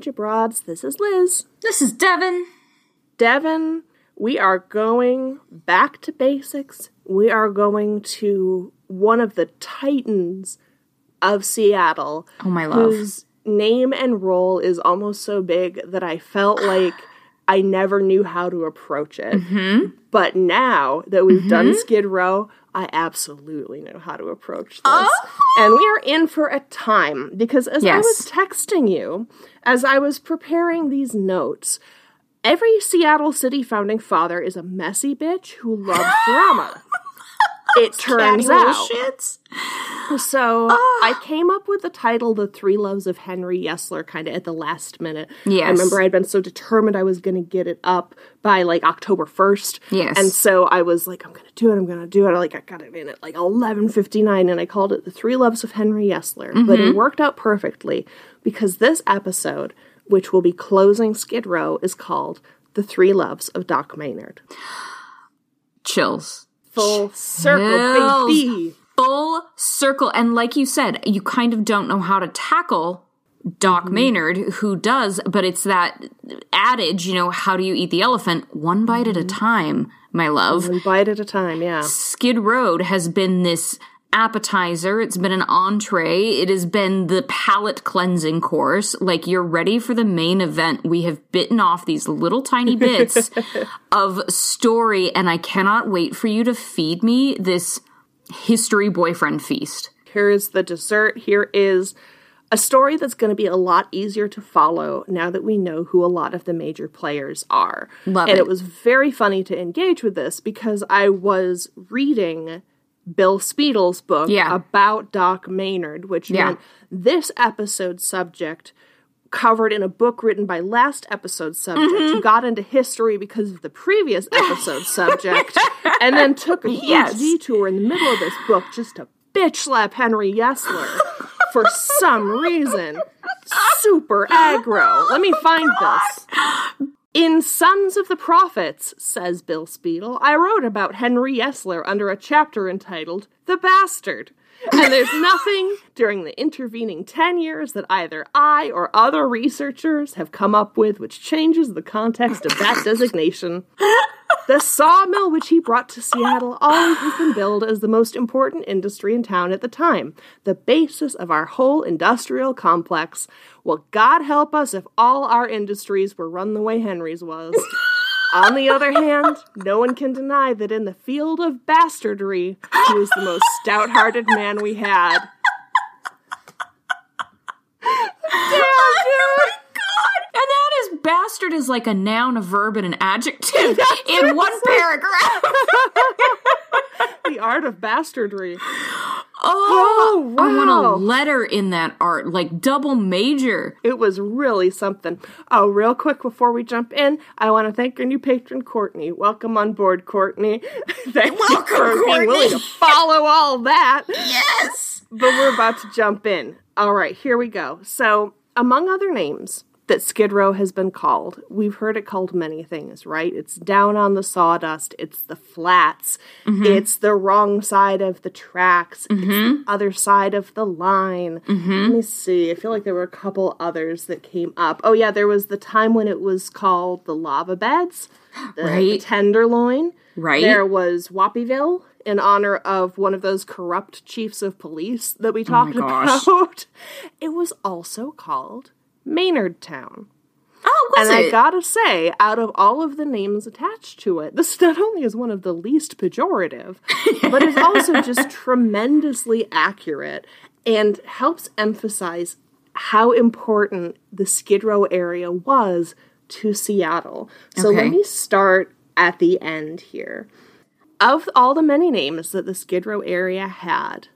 Ouija Broads. This is Liz. This is Devin. Devin, we are going back to basics. We are going to one of the titans of Seattle. Oh, my love. Whose name and role is almost so big that I felt like I never knew how to approach it. Mm-hmm. But now that we've done Skid Row, I absolutely know how to approach this. Oh! And we are in for a time because as I was texting you, as I was preparing these notes, every Seattle City founding father is a messy bitch who loves drama. It turns out. shits. So Ah. I came up with the title "The Three Loves of Henry Yesler" kind of at the last minute. I remember I'd been so determined I was going to get it up by like October first. Yes. and so I was like, I'm going to do it. I'm going to do it. I like I got it in at like 11:59, and I called it "The Three Loves of Henry Yesler." But Mm-hmm. it worked out perfectly because this episode, which will be closing Skid Row, is called "The Three Loves of Doc Maynard." Chills. Full circle, baby. Full circle. And like you said, you kind of don't know how to tackle Doc Mm-hmm. Maynard, who does, but it's that adage, you know, how do you eat the elephant? One bite Mm-hmm. at a time, my love. One bite at a time, yeah. Skid Road has been this appetizer, it's been an entree, it has been the palate cleansing course. Like you're ready for the main event. We have bitten off these little tiny bits of story, and I cannot wait for you to feed me this history boyfriend feast. Here is the dessert. Here is a story that's going to be a lot easier to follow now that we know who a lot of the major players are. Love and it. it was very funny to engage with this because I was reading Bill Speidel's book Yeah. about Doc Maynard, which Yeah. meant this episode's subject covered in a book written by last episode's subject Mm-hmm. who got into history because of the previous episode's subject and then took a huge Yes. detour in the middle of this book just to bitch slap Henry Yesler for some reason. Super aggro. Let me find this. In Sons of the Profits, says Bill Speidel, I wrote about Henry Yesler under a chapter entitled The Bastard. And there's nothing during the intervening 10 years that either I or other researchers have come up with which changes the context of that designation. The sawmill which he brought to Seattle always has been billed as the most important industry in town at the time, the basis of our whole industrial complex. Well, God help us if all our industries were run the way Henry's was. On the other hand, no one can deny that in the field of bastardry, he was the most stout hearted man we had. Oh And that is bastard is like a noun, a verb, and an adjective in one paragraph. The art of bastardry. Oh, oh I want a letter in that art, like double major. It was really something. Oh, real quick before we jump in, I want to thank our new patron, Courtney. Welcome on board, Courtney. thank Welcome, you for being Courtney. willing to follow all that. Yes. But we're about to jump in. All right, here we go. So, among other names that Skid Row has been called, we've heard it called many things, right? It's down on the sawdust, it's the flats, mm-hmm. it's the wrong side of the tracks, it's the mm-hmm. other side of the line. Mm-hmm. Let me see. I feel like there were a couple others that came up. Oh, yeah, there was the time when it was called the lava beds, the, the Right. tenderloin. Right. There was Wappyville in honor of one of those corrupt chiefs of police that we oh talked gosh. about. It was also called Maynard Town. Oh, was And I gotta say, out of all of the names attached to it, this not only is one of the least pejorative, but is also just tremendously accurate and helps emphasize how important the Skid Row area was to Seattle. So let me start at the end here. Of all the many names that the Skid Row area had,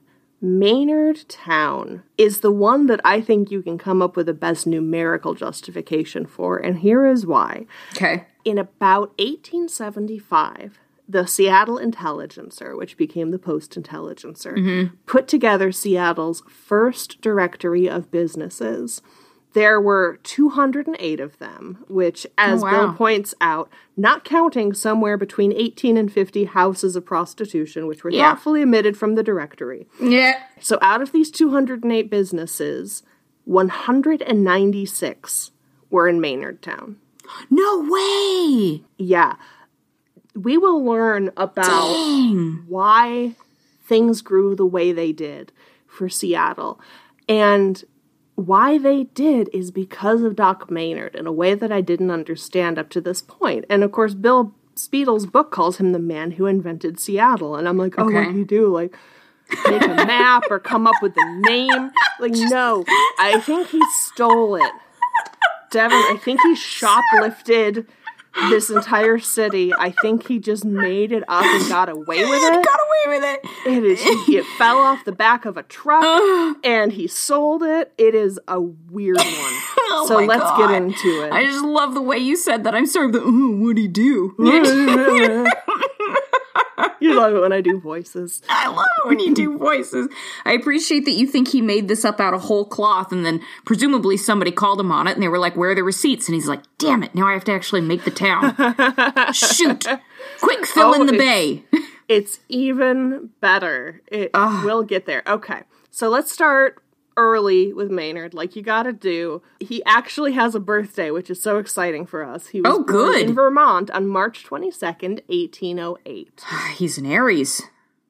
Maynard Town is the one that I think you can come up with the best numerical justification for, and here is why. okay. In about 1875, the Seattle Intelligencer, which became the Post Intelligencer, mm-hmm. put together Seattle's first directory of businesses. There were 208 of them, which, as Oh, Bill points out, not counting somewhere between 18 and 50 houses of prostitution, which were Yeah. thoughtfully omitted from the directory. Yeah. So, out of these 208 businesses, 196 were in Maynard Town. No way! Yeah. We will learn about Dang. why things grew the way they did for Seattle. And why they did is because of Doc Maynard in a way that I didn't understand up to this point. And of course, Bill Speidel's book calls him the man who invented Seattle. And I'm like, oh, what Okay. do you do? Like, make a map or come up with a name? Like, no, I think he stole it. Devin, I think he shoplifted this entire city. I think he just made it up and got away with it. Got away with it. It is. He, it fell off the back of a truck, and he sold it. It is a weird one. Oh so let's God. get into it. I just love the way you said that. I'm sorry, but mm, ooh, what'd he do? You love it when I do voices. I love it when you do voices. I appreciate that you think he made this up out of whole cloth, and then presumably somebody called him on it, and they were like, "Where are the receipts?" And he's like, "Damn it! Now I have to actually make the town. Shoot! Quick, fill Oh, in the it's- bay." It's even better. It will get there. Okay, so let's start early with Maynard, like you gotta do. He actually has a birthday, which is so exciting for us. He was Oh, born good. in Vermont on March 22nd, 1808. he's an Aries.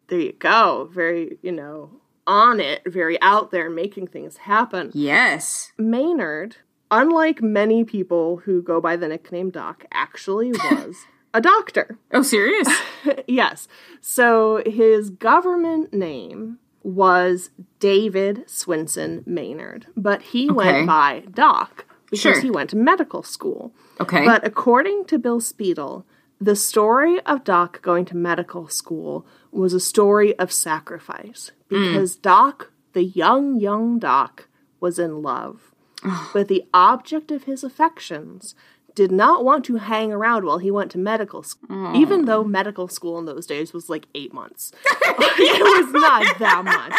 There you go. Very, you know, on it, very out there, making things happen. Yes. Maynard, unlike many people who go by the nickname Doc, actually was a doctor. Oh, serious? yes. So his government name was David Swinson Maynard, but he Okay. went by Doc because Sure. he went to medical school. Okay. But according to Bill Speidel, the story of Doc going to medical school was a story of sacrifice hmm. because Doc, the young, young Doc, was in love. but the object of his affections did not want to hang around while he went to medical school, even though medical school in those days was like eight months. it was not that much.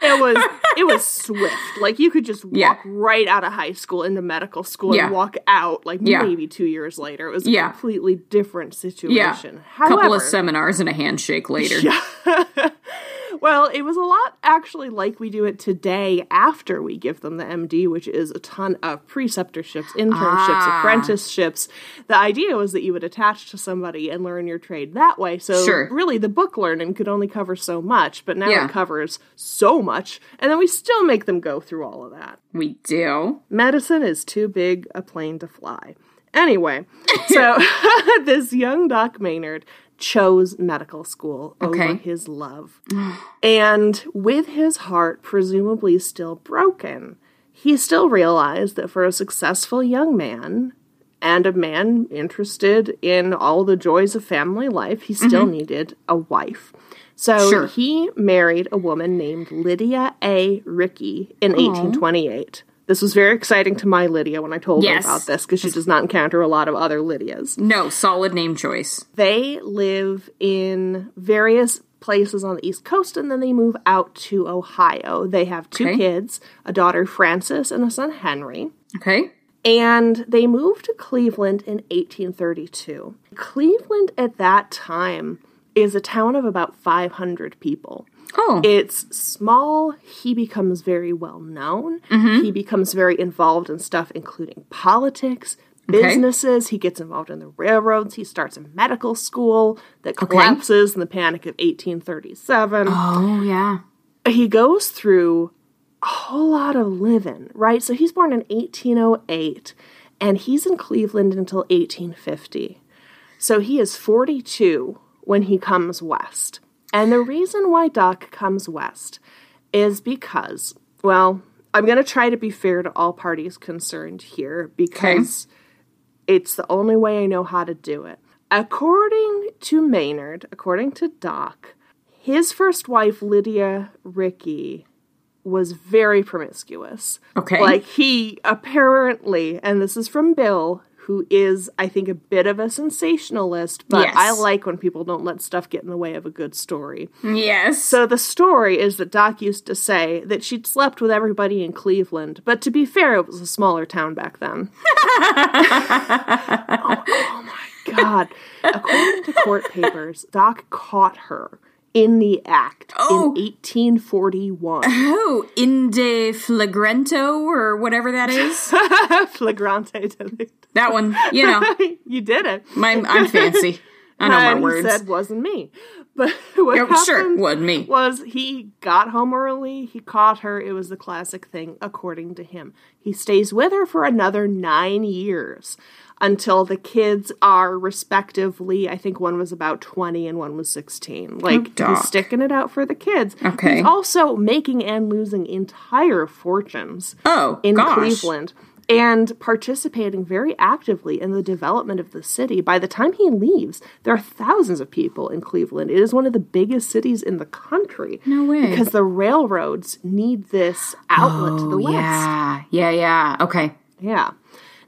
It was it was swift. Like you could just walk Yeah. right out of high school into medical school Yeah. and walk out like Yeah. maybe two years later. It was a completely different situation. Couple of seminars and a handshake later. well, it was a lot actually like we do it today after we give them the MD, which is a ton of preceptorships, internships, Ah. apprenticeships. The idea was that you would attach to somebody and learn your trade that way. So Sure. really the book learning could only cover so much, but now Yeah. it covers so much, and then we still make them go through all of that. We do. Medicine is too big a plane to fly. Anyway, so this young Doc Maynard chose medical school Okay. over his love. and with his heart presumably still broken, he still realized that for a successful young man and a man interested in all the joys of family life, he still mm-hmm. needed a wife. So Sure. he married a woman named Lydia A. Rickey in 1828. This was very exciting to my Lydia when I told Yes. her about this because she does not encounter a lot of other Lydias. No, solid name choice. They live in various places on the East Coast and then they move out to Ohio. They have two Okay. kids, a daughter Frances and a son Henry. Okay. And they moved to Cleveland in 1832. Cleveland at that time is a town of about 500 people. Oh. It's small. He becomes very well known. Mm-hmm. He becomes very involved in stuff, including politics, businesses. He gets involved in the railroads. He starts a medical school that collapses in the Panic of 1837 oh, yeah. he goes through a whole lot of living, right? So he's born in 1808 and he's in Cleveland until 1850. So he is 42 when he comes west. And the reason why Doc comes west is because, well, I'm going to try to be fair to all parties concerned here because it's the only way I know how to do it. According to Maynard, according to Doc, his first wife, Lydia Rickey, was very promiscuous. Okay. Like he apparently, and this is from Bill, who is, I think, a bit of a sensationalist, but Yes. I like when people don't let stuff get in the way of a good story. Yes. So the story is that Doc used to say that she'd slept with everybody in Cleveland, but to be fair, it was a smaller town back then. oh, oh my god. According to court papers, Doc caught her in the act oh. oh. in 1841. Oh, Inde Flagrento or whatever that is. Flagrante delicto. that one, you know, you did it. I'm, I'm fancy. I know my and words. He said wasn't me. But what Yeah, happened sure, wasn't me. was he got home early, he caught her, it was the classic thing, according to him. He stays with her for another nine years until the kids are respectively, I think one was about 20 and one was 16. Like, Doc. he's sticking it out for the kids. Okay. He's also making and losing entire fortunes oh, in gosh. Cleveland and participating very actively in the development of the city. By the time he leaves, there are thousands of people in Cleveland. It is one of the biggest cities in the country. No way. Because the railroads need this outlet to the oh, west. Oh, Yeah, yeah, yeah. Okay. Yeah.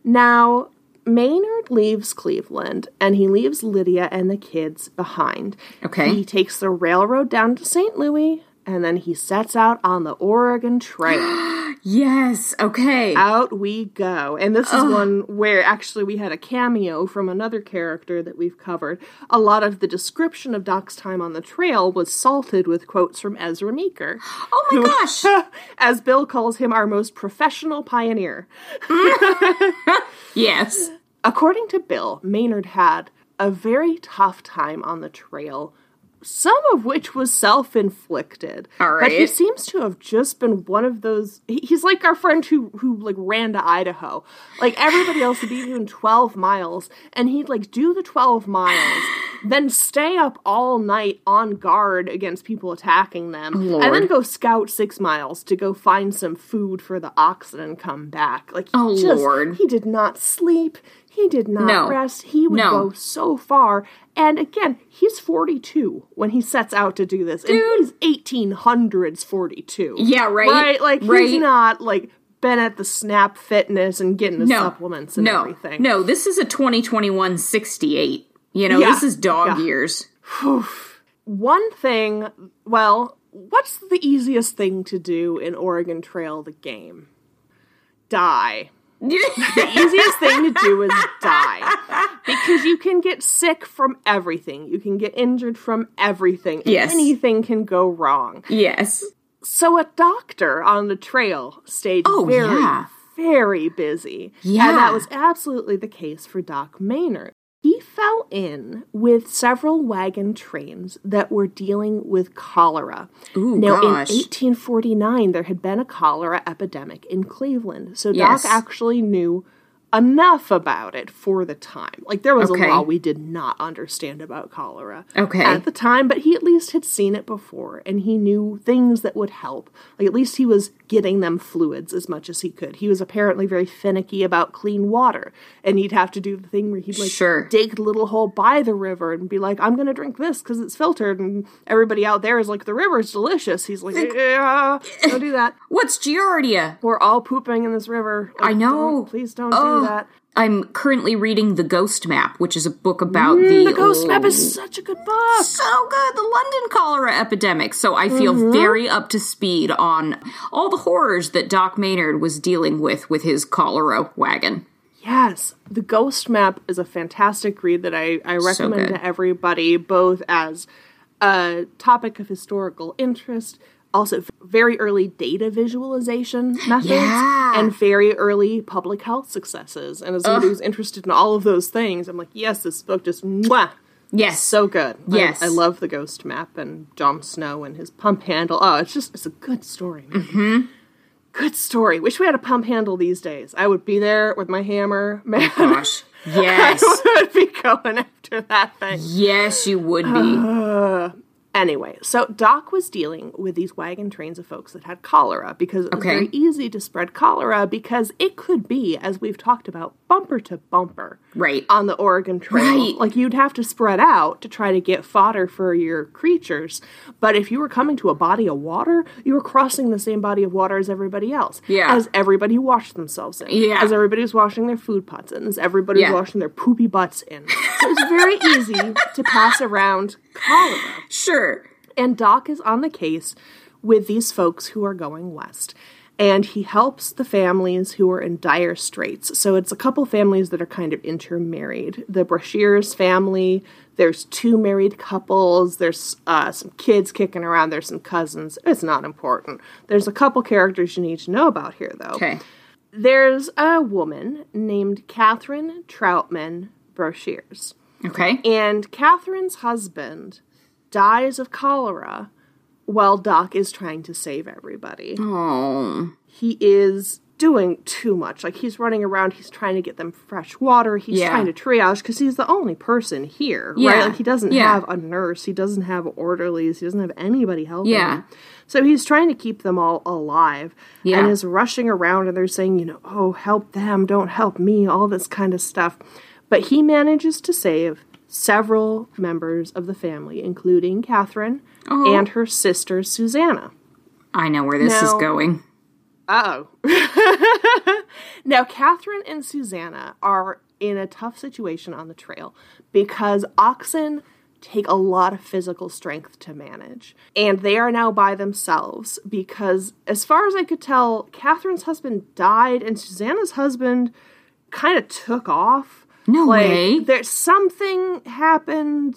Now, Maynard leaves Cleveland and he leaves Lydia and the kids behind. Okay. He takes the railroad down to St. Louis and then he sets out on the Oregon Trail. Yes. Okay. out we go. And this is one where actually we had a cameo from another character that we've covered. A lot of the description of Doc's time on the trail was salted with quotes from Ezra Meeker. oh my gosh. As Bill calls him our most professional pioneer. Yes. According to Bill, Maynard had a very tough time on the trail, some of which was self inflicted. All But he seems to have just been one of those. he- He's like our friend who who like ran to Idaho. Like everybody else would be doing twelve miles, and he'd like do the twelve miles, then stay up all night on guard against people attacking them, and then go scout six miles to go find some food for the oxen and come back. Like Oh, just, Lord. he did not sleep. He did not No. rest. He would No. go so far. And again, he's 42 when he sets out to do this. And he's 1800s 42. Yeah, right. Right? Like, Right. he's not like been at the Snap Fitness and getting the No. supplements and no. everything. No, this is a 2021 68. You know, Yeah. this is dog Yeah. years. One thing, well, what's the easiest thing to do in Oregon Trail, the game? Die. The easiest thing to do is die because you can get sick from everything you can get injured from everything Yes. anything can go wrong yes. so a doctor on the trail stayed Oh, very yeah. very busy Yeah. and that was absolutely the case for doc maynard fell in with several wagon trains that were dealing with cholera. Ooh, now, gosh. in 1849, there had been a cholera epidemic in Cleveland. So Yes. Doc actually knew enough about it for the time. Like, there was Okay. a law we did not understand about cholera Okay. at the time, but he at least had seen it before and he knew things that would help. Like, at least he was getting them fluids as much as he could. He was apparently very finicky about clean water, and he'd have to do the thing where he'd like Sure. dig a little hole by the river and be like, I'm gonna drink this because it's filtered. And everybody out there is like, the river's delicious. He's like, yeah, don't do that. What's Giardia? We're all pooping in this river. Like, I know. please don't Oh, do that. I'm currently reading The Ghost Map, which is a book about the Mm, The Ghost Map is such a good book. so good the london cholera epidemic so i feel Mm-hmm. very up to speed on all the horrors that doc maynard was dealing with with his cholera wagon Yes, The Ghost Map is a fantastic read that I, I recommend good. to everybody, both as a topic of historical interest, also very early data visualization methods, Yeah. and very early public health successes. And as somebody who's interested in all of those things, I'm like, yes, this book just mwah, yes so good. Yes. I, love The Ghost Map and John Snow and his pump handle. Oh, it's just it's a good story, man. Mm-hmm. Good story. Wish we had a pump handle these days. I would be there with my hammer, man. gosh yes I would be going after that thing. yes you would be Anyway, so Doc was dealing with these wagon trains of folks that had cholera because it was Okay. very easy to spread cholera because it could be, as we've talked about, bumper to bumper right on the Oregon Trail. Right. Like you'd have to spread out to try to get fodder for your creatures. But if you were coming to a body of water, you were crossing the same body of water as everybody else. Yeah. As everybody washed themselves in. Yeah. As everybody was washing their food pots in. As everybody Yeah. was washing their poopy butts in. So it was very easy to pass around cholera. sure And Doc is on the case with these folks who are going west. and he helps the families who are in dire straits. So it's a couple families that are kind of intermarried. The Broshears family, there's two married couples, there's uh, some kids kicking around, there's some cousins. It's not important. There's a couple characters you need to know about here, though. Okay. There's a woman named Catherine Troutman Broshears. Okay. And Catherine's husband dies of cholera while Doc is trying to save everybody. Oh. He is doing too much. Like he's running around, he's trying to get them fresh water, he's Yeah. trying to triage because he's the only person here, Yeah. right? Like he doesn't Yeah. have a nurse, he doesn't have orderlies, he doesn't have anybody helping Yeah. him. So he's trying to keep them all alive and is rushing around and they're saying, you know, oh, help them, don't help me, all this kind of stuff. But he manages to save several members of the family, including Catherine Oh. and her sister Susanna. I know where this is going. Oh. now, Catherine and Susanna are in a tough situation on the trail because oxen take a lot of physical strength to manage. And they are now by themselves because, as far as I could tell, Catherine's husband died and Susanna's husband kind of took off. No like, way. There's something happened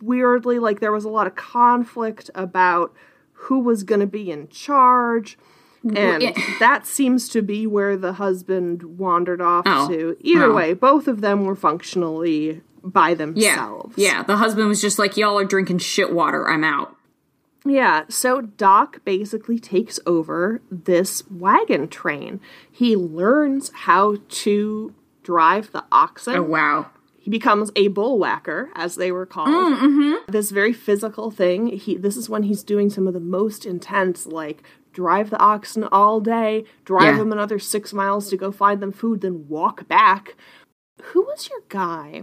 weirdly, like there was a lot of conflict about who was going to be in charge. And yeah. that seems to be where the husband wandered off Oh. to. Either Oh. way, both of them were functionally by Yeah. themselves. Yeah. The husband was just like, y'all are drinking shit water. I'm out. Yeah, so Doc basically takes over this wagon train. He learns how to drive the oxen. Oh, wow. He becomes a bullwhacker, as they were called. Mm, mm-hmm. This very physical thing. He this is when he's doing some of the most intense, like drive the oxen all day, drive Yeah. them another six miles to go find them food, then walk back. Who was your guy?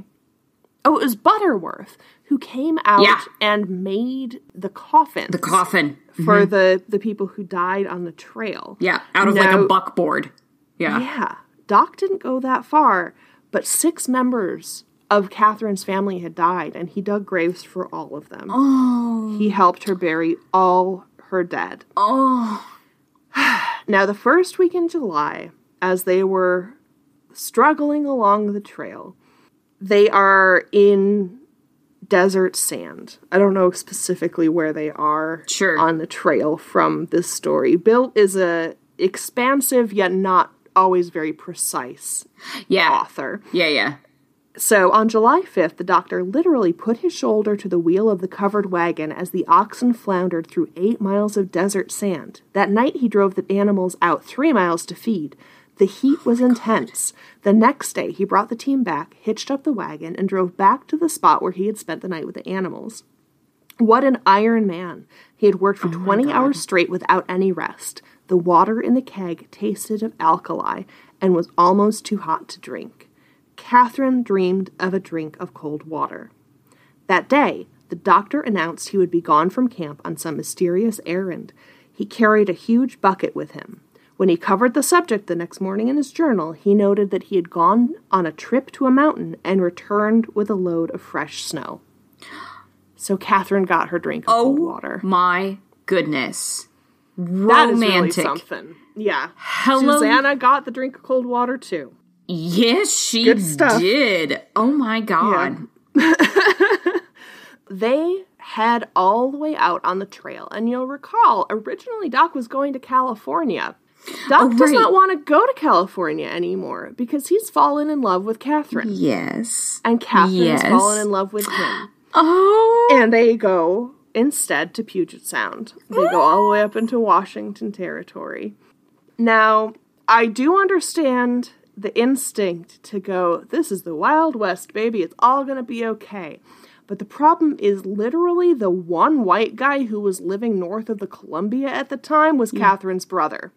Oh, it was Butterworth who came out Yeah. and made the coffin The coffin. for mm-hmm. the the people who died on the trail. Yeah. Out of like a buckboard. Yeah. Yeah. Doc didn't go that far, but six members of Catherine's family had died, and he dug graves for all of them. Oh. He helped her bury all her dead. Oh. Now, the first week in July, as they were struggling along the trail, they are in desert sand. I don't know specifically where they are Sure. on the trail from this story. Bill is a expansive yet not always very precise Yeah. author. Yeah. Yeah. So on July 5th, the doctor literally put his shoulder to the wheel of the covered wagon as the oxen floundered through eight miles of desert sand. That night, he drove the animals out three miles to feed. The heat was intense. The next day, he brought the team back, hitched up the wagon, and drove back to the spot where he had spent the night with the animals. What an iron man. He had worked for 20 hours straight without any rest. The water in the keg tasted of alkali and was almost too hot to drink. Catherine dreamed of a drink of cold water. That day, the doctor announced he would be gone from camp on some mysterious errand. He carried a huge bucket with him. When he covered the subject the next morning in his journal, he noted that he had gone on a trip to a mountain and returned with a load of fresh snow. So Catherine got her drink of oh cold water. My goodness. That is really something. Yeah. Hello. Susanna got the drink of cold water too. Yes, she did. Oh my god. They head all the way out on the trail, and you'll recall originally Doc was going to California. Doc Oh, does right. not want to go to California anymore because he's fallen in love with Catherine, Yes. and Catherine Yes. has fallen in love with him. Oh. And they go instead to Puget Sound. They go all the way up into Washington Territory. Now, I do understand the instinct to go, this is the Wild West, baby, it's all gonna be okay. But the problem is literally the one white guy who was living north of the Columbia at the time was Catherine's brother.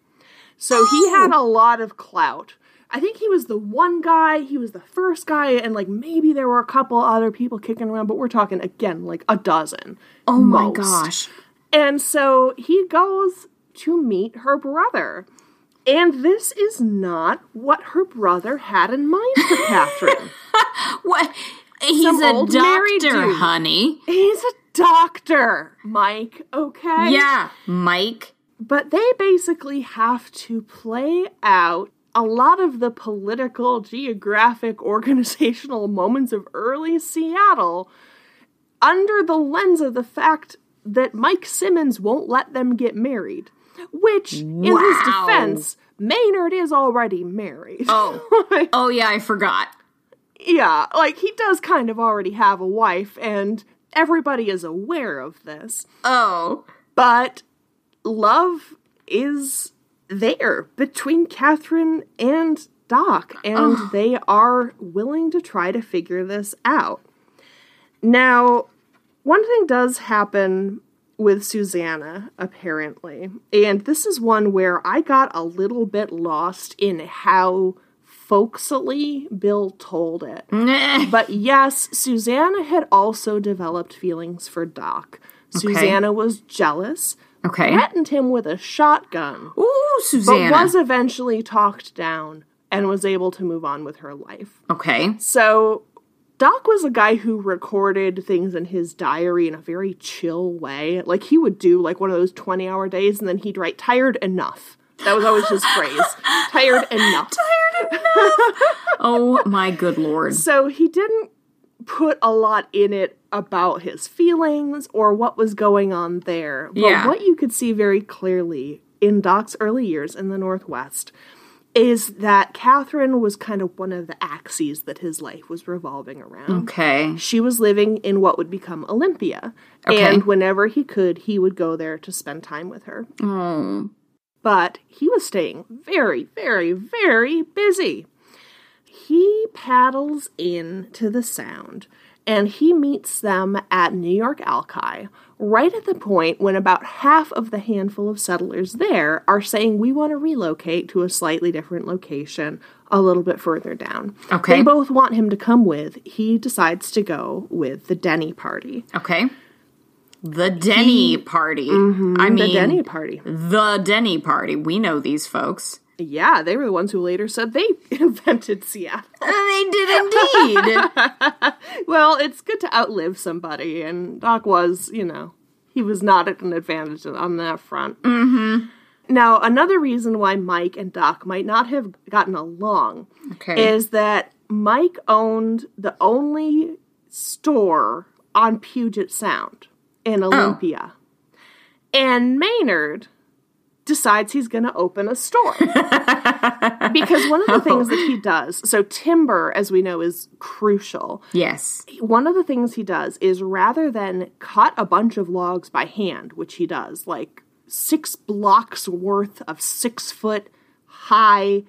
So he had oh. a lot of clout. I think he was the one guy, he was the first guy, and like maybe there were a couple other people kicking around, but we're talking again like a dozen. Oh my gosh. And so he goes to meet her brother. And this is not what her brother had in mind for Catherine. What? He's Some a doctor, honey. He's a doctor, Mike, okay? Yeah, Mike. But they basically have to play out a lot of the political, geographic, organizational moments of early Seattle under the lens of the fact that Mike Simmons won't let them get married. Which, in his defense, Maynard is already married. Oh. oh yeah, I forgot. yeah, like he does kind of already have a wife, and everybody is aware of this. Oh. But love is there between Catherine and Doc, and ah. they are willing to try to figure this out. Now, one thing does happen with Susanna, apparently, and this is one where I got a little bit lost in how folksily Bill told it. But yes, Susanna had also developed feelings for Doc. Susanna was jealous, Okay. threatened him with a shotgun, Ooh, but was eventually talked down and was able to move on with her life. okay. So, Doc was a guy who recorded things in his diary in a very chill way. Like, he would do like one of those 20 hour days and then he'd write, tired enough. That was always his phrase. Tired enough. Oh my good lord. So he didn't put a lot in it about his feelings or what was going on there. But Yeah. what you could see very clearly in Doc's early years in the Northwest is that Catherine was kind of one of the axes that his life was revolving around. Okay. She was living in what would become Olympia. Okay. And whenever he could, he would go there to spend time with her. Oh. But he was staying very, very, very busy. He paddles in to the Sound and he meets them at New York Alki, right at the point when about half of the handful of settlers there are saying we want to relocate to a slightly different location a little bit further down. Okay. They both want him to come with. He decides to go with the Denny party. Okay. The Denny party. I mean, Mm-hmm. the Denny party. the Denny party. We know these folks. Yeah, they were the ones who later said they invented Seattle. They did indeed. Well, it's good to outlive somebody, and Doc was, you know, he was not at an advantage on that front. Mm-hmm. Now, another reason why Mike and Doc might not have gotten along okay. is that Mike owned the only store on Puget Sound in Olympia. And Maynard decides he's going to open a store. because one of the oh. things that he does, so timber, as we know, is crucial. yes. One of the things he does is rather than cut a bunch of logs by hand, which he does, like six blocks worth of six foot high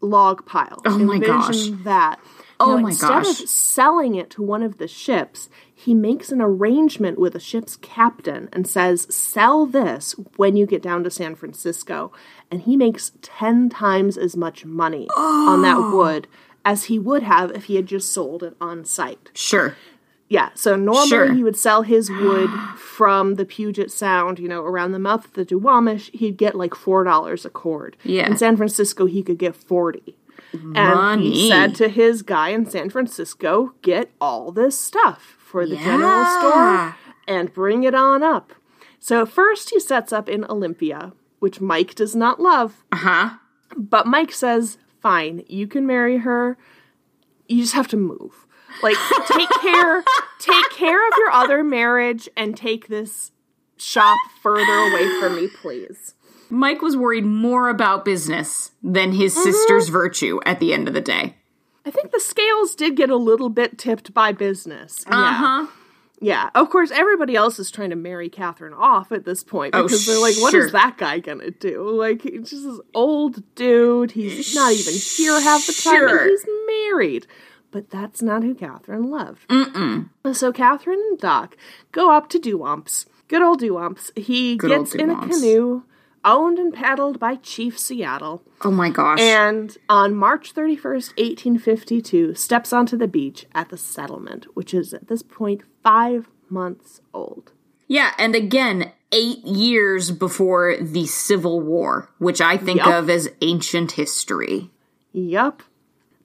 log piles. Oh my Envision gosh. that. Oh Now, my instead gosh. of selling it to one of the ships, he makes an arrangement with a ship's captain and says, "Sell this when you get down to San Francisco." And he makes 10 times as much money on that oh. wood as he would have if he had just sold it on site. Sure. Yeah, so normally Sure. he would sell his wood from the Puget Sound, you know, around the mouth of the Duwamish, he'd get like $4 a cord. Yeah. In San Francisco, he could get 40 And Money. he said to his guy in San Francisco, get all this stuff for the general store and bring it on up. So first he sets up in Olympia, which Mike does not love. Uh huh. But Mike says, fine, you can marry her. You just have to move. Like, take care, take care of your other marriage and take this shop further away from me, please. Mike was worried more about business than his Mm-hmm. sister's virtue at the end of the day. I think the scales did get a little bit tipped by business. Uh Yeah. huh. Yeah. Of course, everybody else is trying to marry Catherine off at this point Oh, because they're like, what sure. is that guy gonna do? Like, he's just this old dude. He's not even here half the time, Sure. he's married. But that's not who Catherine loved. Mm-mm. So Catherine and Doc go up to Duwamps. Good old Duwamps. He Good gets in a canoe, owned and paddled by Chief Seattle. Oh my gosh. And on March 31st, 1852, steps onto the beach at the settlement, which is at this point five months old. yeah, and again, eight years before the Civil War, which I think Yup. of as ancient history. Yup.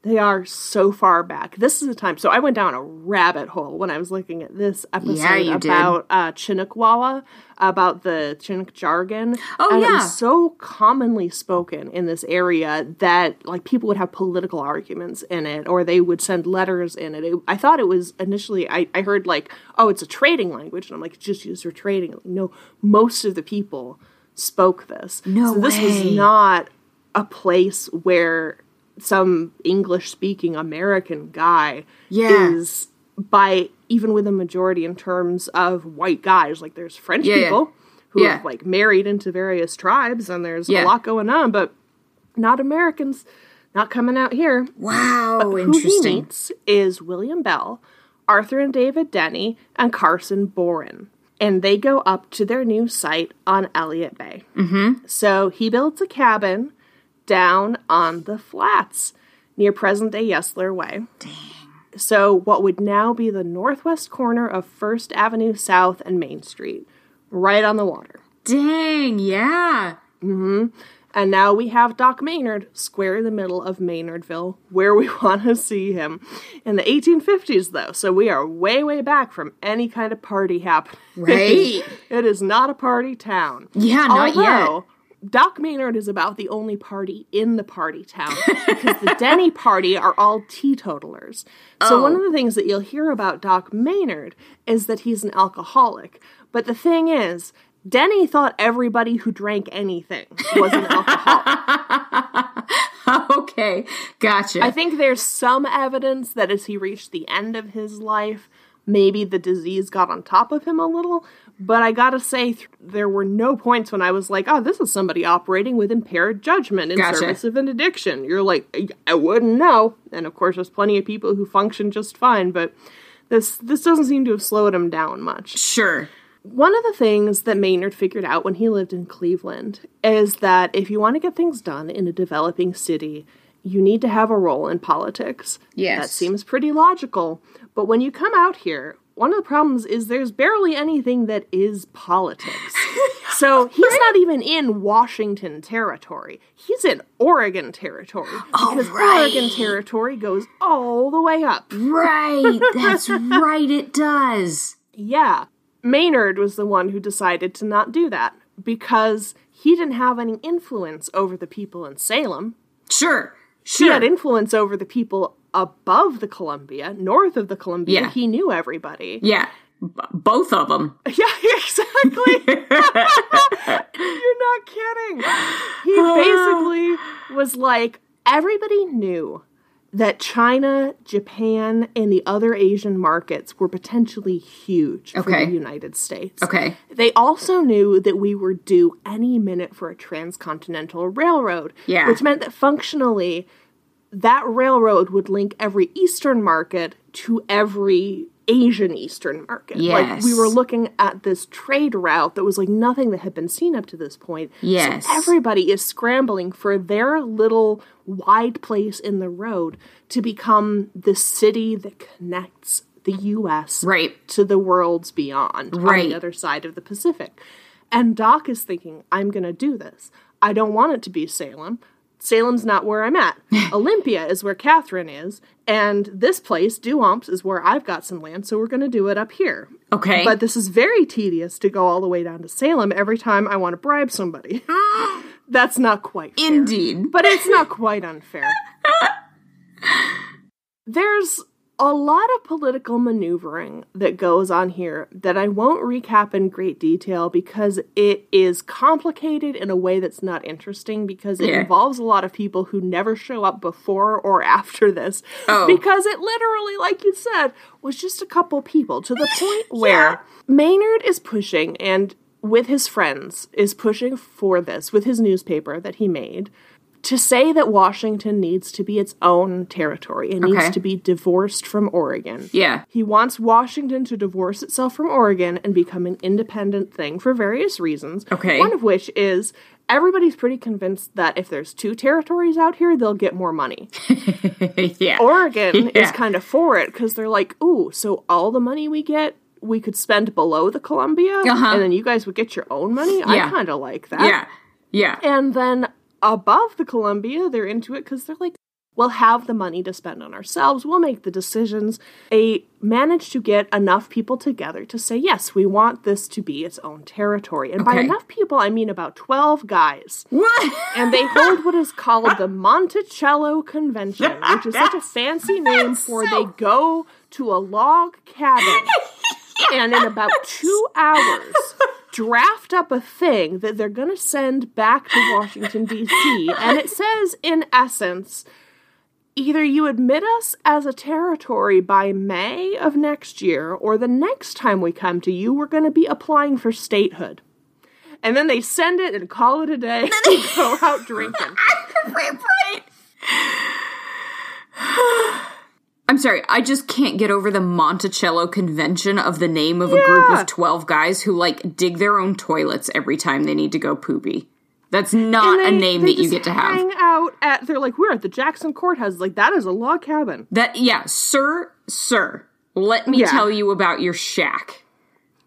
They are so far back. This is a time. So I went down a rabbit hole when I was looking at this episode Yeah, about uh, Chinook Wawa, about the Chinook jargon. Oh, and It yeah. was so commonly spoken in this area that like people would have political arguments in it, or they would send letters in it. it I thought it was initially. I, I heard like, oh, it's a trading language, and I'm like, just used for trading. No, most of the people spoke this. No so this was not a place where some English speaking American guy Yeah. is by even with a majority in terms of white guys. Like there's French Yeah, yeah. people who Yeah. have like married into various tribes and there's a lot going on, but not Americans not coming out here. Wow, But Who he interesting. meets is William Bell, Arthur and David Denny, and Carson Boren. And they go up to their new site on Elliott Bay. Mm-hmm. So he builds a cabin down on the flats near present day Yesler Way. Dang. So, what would now be the northwest corner of First Avenue South and Main Street, right on the water. Dang, yeah. Mm-hmm. And now we have Doc Maynard square in the middle of Maynardville, where we want to see him. In the 1850s, though, so we are way, way back from any kind of party happening. Right. it is not a party town. Yeah, not yet. Doc Maynard is about the only party in the party town because the Denny party are all teetotalers. So Oh. one of oh. the things that you'll hear about Doc Maynard is that he's an alcoholic. But the thing is, Denny thought everybody who drank anything was an alcoholic. okay, gotcha. I think there's some evidence that as he reached the end of his life, maybe the disease got on top of him a little. But I gotta say, th- there were no points when I was like, oh, this is somebody operating with impaired judgment in Gotcha. service of an addiction. You're like, "I- I wouldn't know. And of course, there's plenty of people who function just fine, but this this doesn't seem to have slowed him down much. sure. One of the things that Maynard figured out when he lived in Cleveland is that if you want to get things done in a developing city, you need to have a role in politics. Yes. That seems pretty logical. But when you come out here, one of the problems is there's barely anything that is politics. so he's not even in Washington territory. He's in Oregon territory. Oh, because right. Oregon territory goes all the way up. Right, that's right, it does. Yeah. Maynard was the one who decided to not do that because he didn't have any influence over the people in Salem. Sure, He had influence over the people above the Columbia, north of the Columbia. Yeah. He knew everybody. Yeah, b- both of them. Yeah, exactly. You're not kidding. He basically was like, everybody knew that China, Japan, and the other Asian markets were potentially huge for Okay. the United States. Okay. They also knew that we were due any minute for a transcontinental railroad. Yeah. Which meant that functionally, that railroad would link every Eastern market to every Asian Eastern market. Like we were looking at this trade route that was like nothing that had been seen up to this point. Yes. So everybody is scrambling for their little wide place in the road to become the city that connects the US Right. to the worlds beyond on the other side of the Pacific. And Doc is thinking, I'm going to do this. I don't want it to be Salem. Salem's not where I'm at. Olympia is where Catherine is. And this place, Duwamps, is where I've got some land, so we're going to do it up here. Okay. But this is very tedious to go all the way down to Salem every time I want to bribe somebody. That's not quite fair Indeed. but it's not quite unfair. There's a lot of political maneuvering that goes on here that I won't recap in great detail because it is complicated in a way that's not interesting because it Yeah. involves a lot of people who never show up before or after this. Oh. Because it literally, like you said, was just a couple people to the point where Maynard is pushing and with his friends is pushing for this with his newspaper that he made to say that Washington needs to be its own territory. It needs Okay. to be divorced from Oregon. Yeah. He wants Washington to divorce itself from Oregon and become an independent thing for various reasons. Okay. One of which is everybody's pretty convinced that if there's two territories out here, they'll get more money. yeah. Oregon is kind of for it because they're like, ooh, so all the money we get, we could spend below the Columbia, Uh-huh. and then you guys would get your own money. Yeah. I kind of like that. yeah. Yeah. And then above the Columbia, they're into it because they're like, We'll have the money to spend on ourselves. We'll make the decisions. They managed to get enough people together to say, yes, we want this to be its own territory. And by enough people, I mean about 12 guys. What? And they hold what is called the Monticello Convention, which is such a fancy name for they go to a log cabin and in about two hours draft up a thing that they're going to send back to Washington, D.C. And it says, in essence, either you admit us as a territory by May of next year, or the next time we come to you, we're going to be applying for statehood. And then they send it and call it a day and go out drinking. Right. I'm sorry, I just can't get over the Monticello convention of the name of a group of 12 guys who like dig their own toilets every time they need to go poopy. That's not And a name that you get to have. Hang out at they're like we're at the Jackson courthouse. Like that is a log cabin. That yeah, sir, sir. Let me Yeah. tell you about your shack.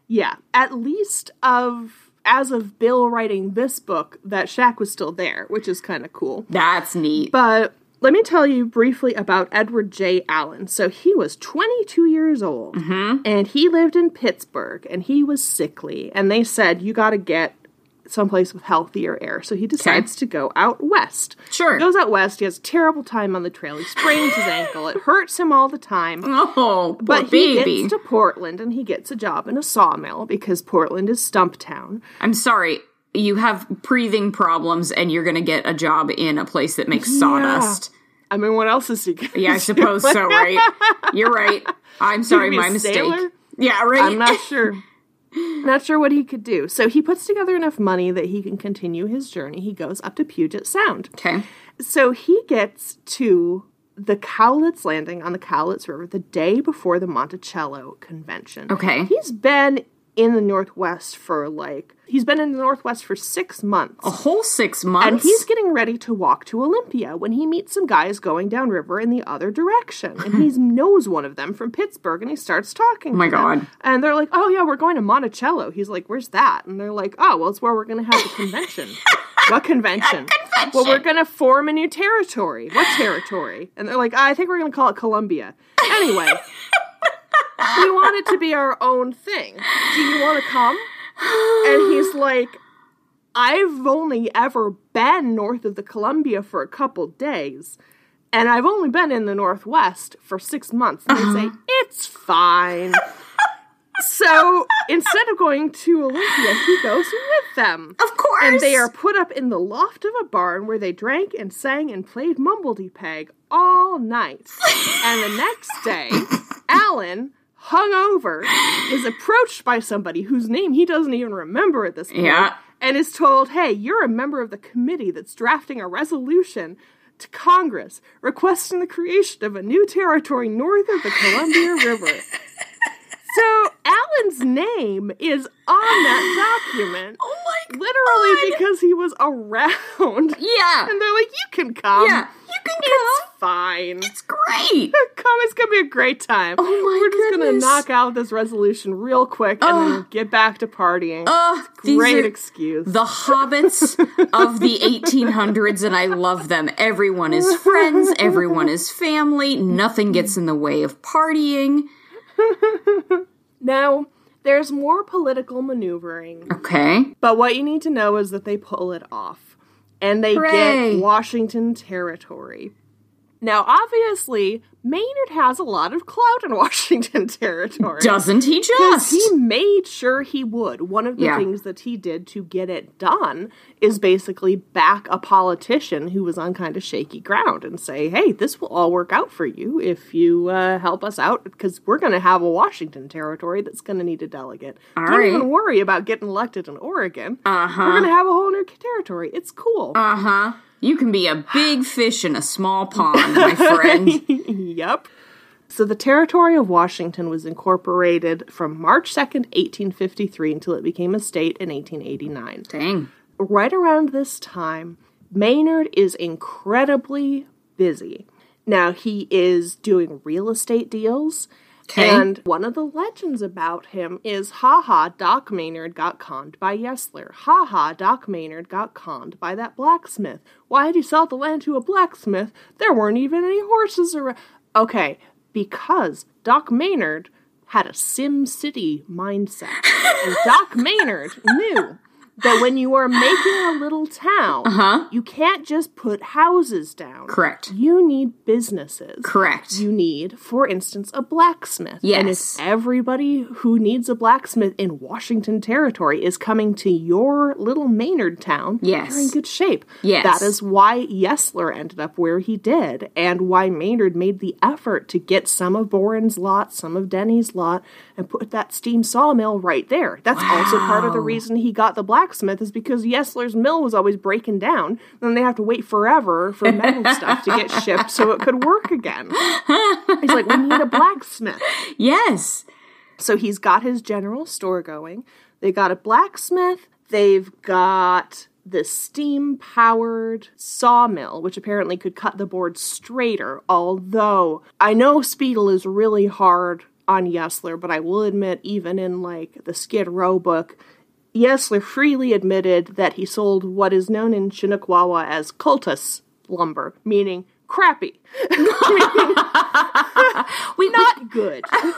Yeah, at least of as of Bill writing this book, that shack was still there, which is kind of cool. That's neat. But let me tell you briefly about Edward J. Allen. So he was 22 years old, mm-hmm. and he lived in Pittsburgh, and he was sickly. And they said you got to get someplace with healthier air. So he decides to go out west. Sure. He goes out west. He has a terrible time on the trail. He sprains his ankle. It hurts him all the time. oh, But he baby. gets to Portland and he gets a job in a sawmill because Portland is stump town. I'm sorry. You have breathing problems and you're going to get a job in a place that makes sawdust. I mean, what else is he going Yeah, I suppose so, right? You're right. I'm sorry, my mistake. sailor? Yeah, right. I'm not sure. Not sure what he could do. So he puts together enough money that he can continue his journey. He goes up to Puget Sound. okay. So he gets to the Cowlitz Landing on the Cowlitz River the day before the Monticello convention. Okay. He's been in the Northwest for like, he's been in the Northwest for six months. A whole six months. And he's getting ready to walk to Olympia when he meets some guys going downriver in the other direction. And he knows one of them from Pittsburgh and he starts talking. Oh my God. And they're like, oh, yeah, we're going to Monticello. He's like, where's that? And they're like, oh, well, it's where we're going to have the convention. what convention? Well, we're going to form a new territory. What territory? And they're like, I think we're going to call it Columbia. Anyway. we want it to be our own thing. Do you want to come? And he's like, I've only ever been north of the Columbia for a couple days, and I've only been in the Northwest for six months. And they say, uh-huh. it's fine. so instead of going to Olympia, he goes with them. Of course. And they are put up in the loft of a barn where they drank and sang and played Mumblety Peg all night. and the next day, Allen, hungover, is approached by somebody whose name he doesn't even remember at this point. Yeah. And is told, hey, you're a member of the committee that's drafting a resolution to Congress requesting the creation of a new territory north of the Columbia River. So Allen's name is on that document. Oh my Literally because he was around. Yeah. And they're like, you can come. Yeah. You can It's come. It's fine. It's great. Come, it's gonna be a great time. Oh my We're just goodness. gonna knock out this resolution real quick and then get back to partying. Oh, these Great excuse. the hobbits of the 1800s, and I love them. Everyone is friends. Everyone is family. Nothing gets in the way of partying. now, there's more political maneuvering, Okay. but what you need to know is that they pull it off. And they Hooray. get Washington territory. Now, obviously, Maynard has a lot of clout in Washington territory. Doesn't he just? he made sure he would. One of the Yeah. things that he did to get it done is basically back a politician who was on kind of shaky ground and say, hey, this will all work out for you if you uh, help us out because we're going to have a Washington territory that's going to need a delegate. All Don't right. even worry about getting elected in Oregon. Uh We're going to have a whole new territory. It's cool. Uh huh. You can be a big fish in a small pond, my friend. yep. So the territory of Washington was incorporated from March 2nd, 1853 until it became a state in 1889. Dang. Right around this time, Maynard is incredibly busy. Now he is doing real estate deals Okay. And one of the legends about him is haha, Doc Maynard got conned by Yesler. Haha, Doc Maynard got conned by that blacksmith. Why did he sell the land to a blacksmith? There weren't even any horses around. Okay, because Doc Maynard had a Sim City mindset. and Doc Maynard knew that when you are making a little town, Uh-huh. you can't just put houses down. Correct. You need businesses. Correct. You need, for instance, a blacksmith. Yes. And if everybody who needs a blacksmith in Washington Territory is coming to your little Maynard town, Yes. you're in good shape. Yes. That is why Yesler ended up where he did, and why Maynard made the effort to get some of Boren's lot, some of Denny's lot, and put that steam sawmill right there. That's also part of the reason he got the blacksmith is because Yesler's mill was always breaking down. Then they have to wait forever for metal stuff to get shipped so it could work again. He's like, we need a blacksmith. Yes. So he's got his general store going. They got a blacksmith. They've got the steam powered sawmill, which apparently could cut the board straighter. Although I know Speidel is really hard on Yesler, but I will admit, even in like the Skid Row book, Yesler freely admitted that he sold what is known in Chinook Wawa as cultus lumber, meaning crappy, We, not good. we,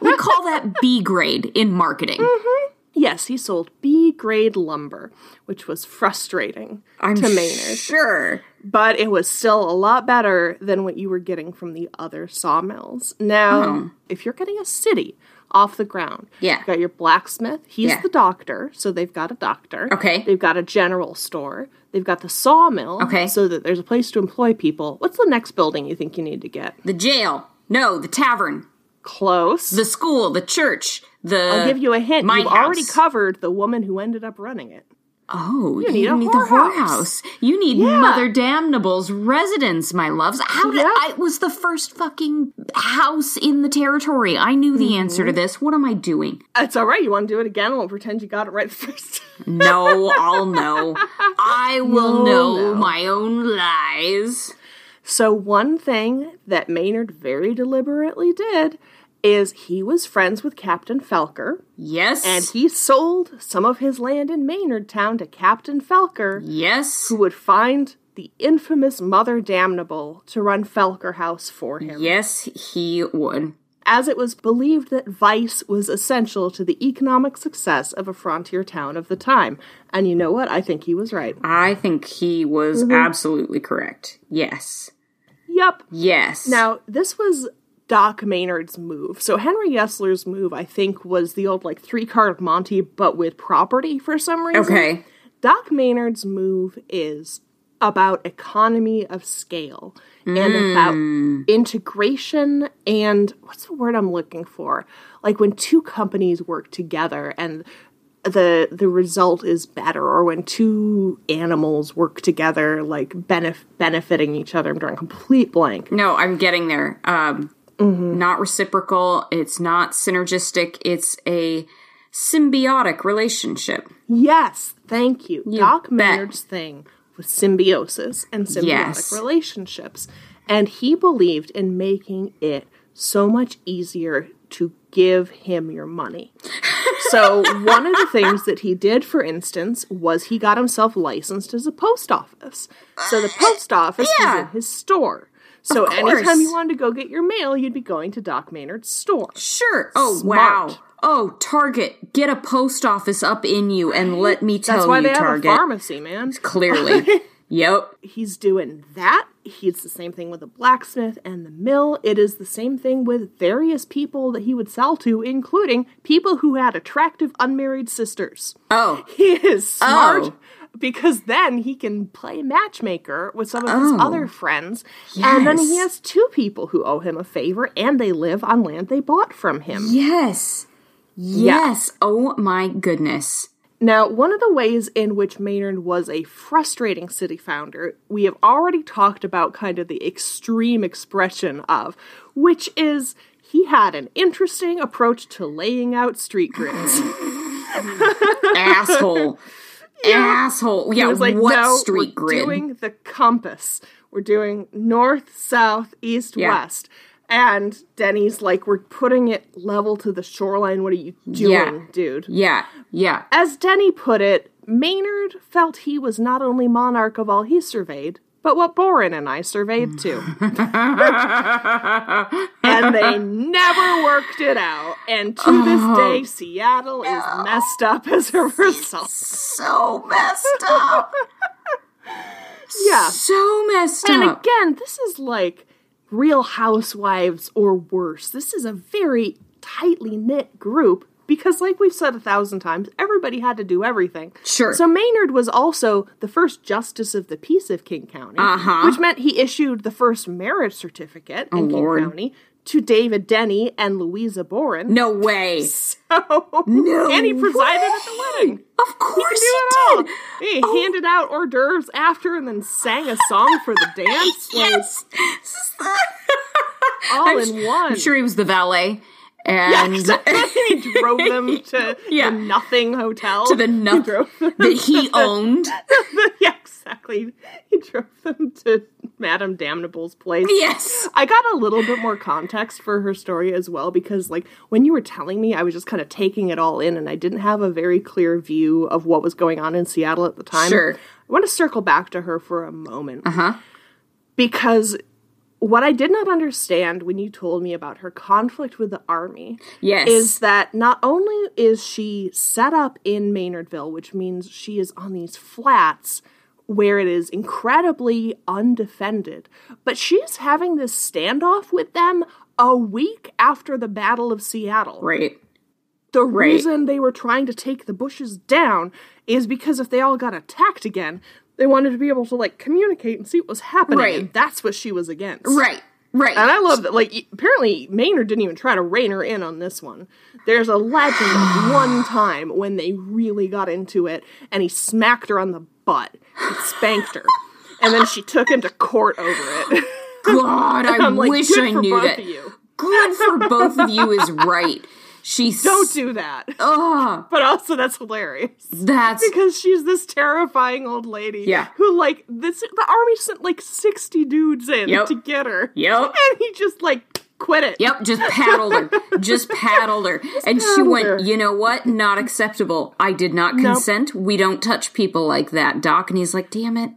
we call that B grade in marketing. Mm-hmm. Yes, he sold B grade lumber, which was frustrating I'm to Maynard. sure. But it was still a lot better than what you were getting from the other sawmills. Now, Oh. if you're getting a city off the ground, Yeah. you've got your blacksmith, he's Yeah. the doctor, so they've got a doctor. Okay. They've got a general store. They've got the sawmill, Okay. so that there's a place to employ people. What's the next building you think you need to get? The jail. No, the tavern. Close. The school. The church. The. I'll give you a hint. You've already covered the woman who ended up running it. Oh, you need a the whorehouse. You need Yeah. Mother Damnable's residence, my loves. How did Yeah. I it was the first fucking house in the territory? I knew the answer Mm-hmm. to this. What am I doing? It's all right. You want to do it again? I won't pretend you got it right the first time. No, I'll know. I will No, know no. my own lies. So, one thing that Maynard very deliberately did is he was friends with Captain Felker, Yes. and he sold some of his land in Maynard Town to Captain Felker, yes. who would find the infamous Mother Damnable to run Felker House for him. Yes, he would. As it was believed that vice was essential to the economic success of a frontier town of the time. And you know what? I think he was right. I think he was Mm-hmm. absolutely correct. Yes. Yep. Yes. Now, this was Doc Maynard's move. So Henry Yesler's move, I think, was the old like three card Monte, but with property for some reason. Okay. Doc Maynard's move is about economy of scale and Mm. about integration and what's the word I'm looking for? Like when two companies work together and the the result is better or when two animals work together like benef- benefiting each other. I'm drawing complete blank. No, I'm getting there. Um, Mm-hmm. Not reciprocal. It's not synergistic. It's a symbiotic relationship. Yes, thank you. Doc bet. Maynard's thing was symbiosis and symbiotic Yes. relationships. And he believed in making it so much easier to give him your money. So, one of the things that he did, for instance, was he got himself licensed as a post office. So, the post office was in his store. So, anytime you wanted to go get your mail, you'd be going to Doc Maynard's store. Sure. Oh, Smart. wow. Oh, Target, get a post office up in you and let me tell That's why you, they have Target. a pharmacy, man. Clearly. yep. he's doing that. He's the same thing with the blacksmith and the mill. It is the same thing with various people that he would sell to, including people who had attractive unmarried sisters. Oh, He is smart Oh. Because then he can play matchmaker with some of his Oh. other friends. And then he has two people who owe him a favor and they live on land they bought from him. yes. Yes. Oh, my goodness. Now, one of the ways in which Maynard was a frustrating city founder, we have already talked about kind of the extreme expression of, which is he had an interesting approach to laying out street grids. Asshole. Asshole. Yeah, was like, what no, street we're grid? doing the compass. We're doing north, south, east, Yeah. west. And Denny's like, we're putting it level to the shoreline. What are you doing, Yeah. dude? Yeah, yeah. As Denny put it, Maynard felt he was not only monarch of all he surveyed, but what Boren and I surveyed too. and they never worked it out. And to this oh. day, Seattle is messed up as a result. So messed up. Yeah. so messed And up. And again, this is like Real Housewives or worse. This is a very tightly knit group because, like we've said a thousand times, everybody had to do everything. Sure. So Maynard was also the first justice of the peace of King County, Uh-huh. which meant he issued the first marriage certificate in King Lord. County to David Denny and Louisa Boren. no way. Oh, No and he presided at the wedding. Of course he all. did. He handed out hors d'oeuvres after and then sang a song for the dance. Yes. The- all I'm in one. I'm sure he was the valet. And he drove them to Yeah. the Nothing Hotel. to the no- drove them that he owned. yeah, exactly. He drove them to Madame Damnable's place. Yes. I got a little bit more context for her story as well because, like, when you were telling me, I was just kind of taking it all in and I didn't have a very clear view of what was going on in Seattle at the time. Sure. I want to circle back to her for a moment. Uh huh. Because what I did not understand when you told me about her conflict with the army Yes. is that not only is she set up in Maynardville, which means she is on these flats where it is incredibly undefended, but she's having this standoff with them a week after the Battle of Seattle. right. The reason they were trying to take the bushes down is because if they all got attacked again, they wanted to be able to like communicate and see what was happening. Right. And that's what she was against. Right. Right. And I love that, like, apparently Maynard didn't even try to rein her in on this one. There's a legend of one time when they really got into it and he smacked her on the butt and spanked her. And then she took him to court over it. God, I like, wish I knew that. you. Good for both of you is right. She's Don't do that. Oh, But also, that's hilarious. that's Because she's this terrifying old lady Yeah. who, like, this the army sent like 60 dudes in Yep. to get her. Yep. And he just, like, quit it. Yep, just paddled her. Just paddled her. and she went, her. you know what? Not acceptable. I did not consent. We don't touch people like that, Doc. And he's like, damn it.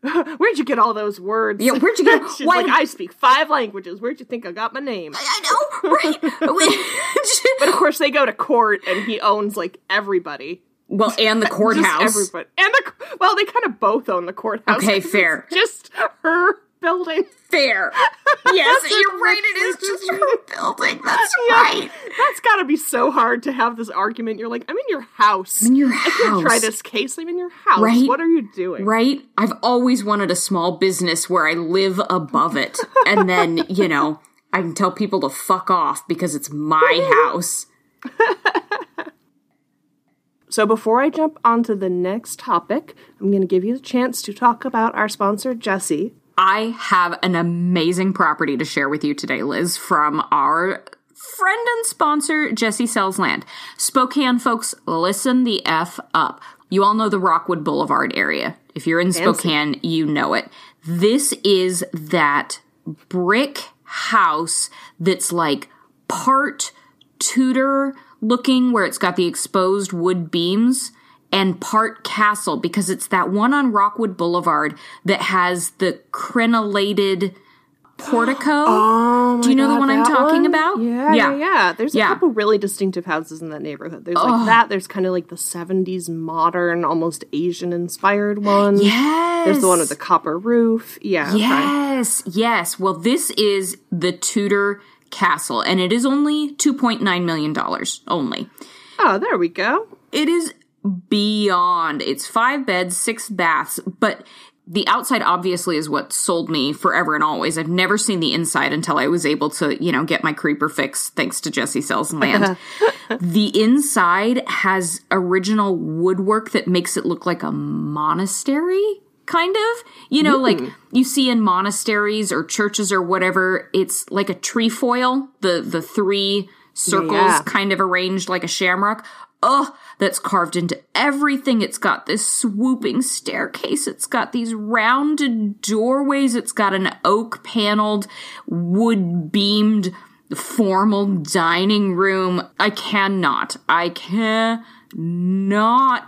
Where'd you get all those words? Yeah, where'd you get- She's why- like, I speak five languages. Where'd you think I got my name? I know, right? But of course, they go to court, and he owns like everybody, well, and the courthouse. everybody, and the well, they kind of both own the courthouse. Okay, fair. Just her building. Fair. Yes, you're right. It is just situated. building. That's Yeah. right. That's got to be so hard to have this argument. You're like, I'm in your house. In your I can't try this case. I'm in your house. Right? What are you doing? Right? I've always wanted a small business where I live above it. And then, you know, I can tell people to fuck off because it's my house. So before I jump onto the next topic, I'm going to give you the chance to talk about our sponsor, Jesse. I have an amazing property to share with you today, Liz, from our friend and sponsor, Jesse Sells Land. Spokane folks, listen the F up. You all know the Rockwood Boulevard area. If you're in Spokane, you know it. This is that brick house that's like part Tudor looking, where it's got the exposed wood beams, and part castle because it's that one on Rockwood Boulevard that has the crenellated portico. Oh Do you know the one I'm Oh talking one? about? Yeah, yeah, yeah. There's a couple really distinctive houses in that neighborhood. There's like that. There's kind of like the 70s modern, almost Asian inspired one. Yes. There's the one with the copper roof. Yeah. okay. Yes, yes. Well, this is the Tudor Castle, and it is only $2.9 million only. Oh, there we go. It is beyond. It's five beds, six baths, but the outside obviously is what sold me forever and always. I've never seen the inside until I was able to, you know, get my creeper fix thanks to Jesse Sells Land. the inside has original woodwork that makes it look like a monastery kind of you know like hmm. you see in monasteries or churches or whatever it's like a trefoil the the three circles Yeah. kind of arranged like a shamrock. Ugh, that's carved into everything. It's got this swooping staircase. It's got these rounded doorways. It's got an oak paneled, wood beamed, formal dining room. I cannot. I cannot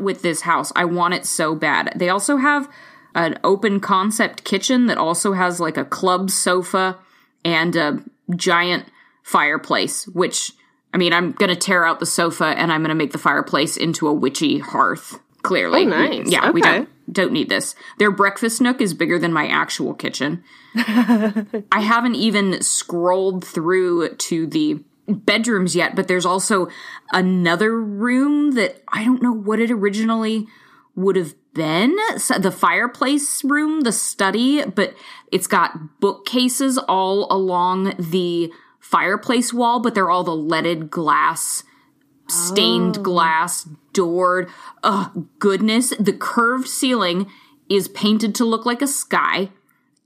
with this house. I want it so bad. They also have an open concept kitchen that also has like a club sofa and a giant fireplace, which I mean, I'm gonna tear out the sofa and I'm gonna make the fireplace into a witchy hearth. Clearly, Oh, nice. Yeah, we don't don't need this. Their breakfast nook is bigger than my actual kitchen. I haven't even scrolled through to the bedrooms yet, but there's also another room that I don't know what it originally would have been. So the fireplace room, the study, but it's got bookcases all along the fireplace wall, but they're all the leaded glass stained oh. glass, doored. Oh, goodness. The curved ceiling is painted to look like a sky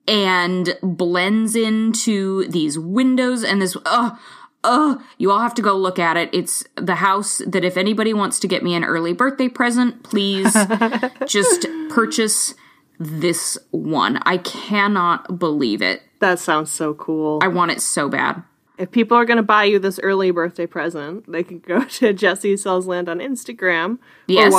and blends into these windows and this. Oh, oh, you all have to go look at it. It's the house that if anybody wants to get me an early birthday present, please just purchase this one. I cannot believe it. That sounds so cool. I want it so bad. If people are going to buy you this early birthday present, they can go to Jesse Sells Land on Instagram Yes. or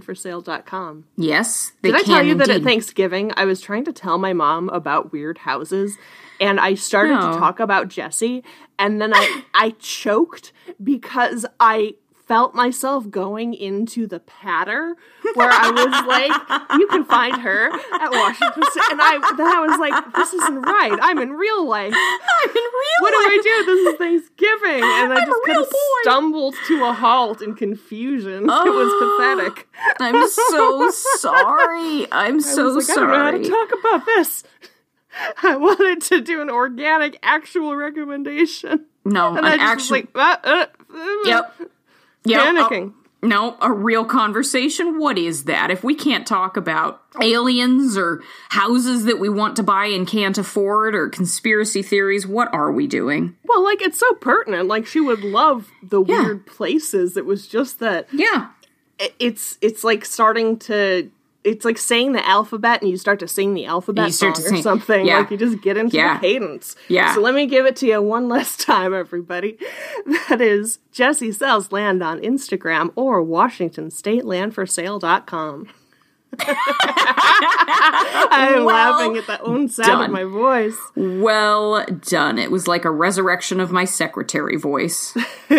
WashingtonStateLandForSale.com. Yes, they Did I tell you that at. Thanksgiving I was trying to tell my mom about weird houses and I started No. to talk about Jesse and then I I choked because I felt myself going into the patter where I was like, you can find her at Washington State. And I then I was like, this isn't right. I'm in real life. I'm in real life. What do I do? This is Thanksgiving. And I I'm just kind of stumbled to a halt in confusion. It was pathetic. I'm so sorry. I'm I so like, I don't know how to talk about this. I wanted to do an organic, actual recommendation. no, And an I actual. was like, uh, uh, uh, yep. Yep. panicking. No, a real conversation. What is that? If we can't talk about aliens or houses that we want to buy and can't afford or conspiracy theories, what are we doing? Well, like, it's so pertinent. Like, she would love the Yeah. weird places. It was just that Yeah. it's it's like starting to. It's like saying the alphabet and you start to sing the alphabet song or sing- something. yeah. Like you just get into Yeah. the cadence. Yeah. So let me give it to you one last time, everybody. That is Jesse Sells Land on Instagram or WashingtonStateLandForSale.com. I'm Well laughing at the own sound done. of my voice. Well done. It was like a resurrection of my secretary voice.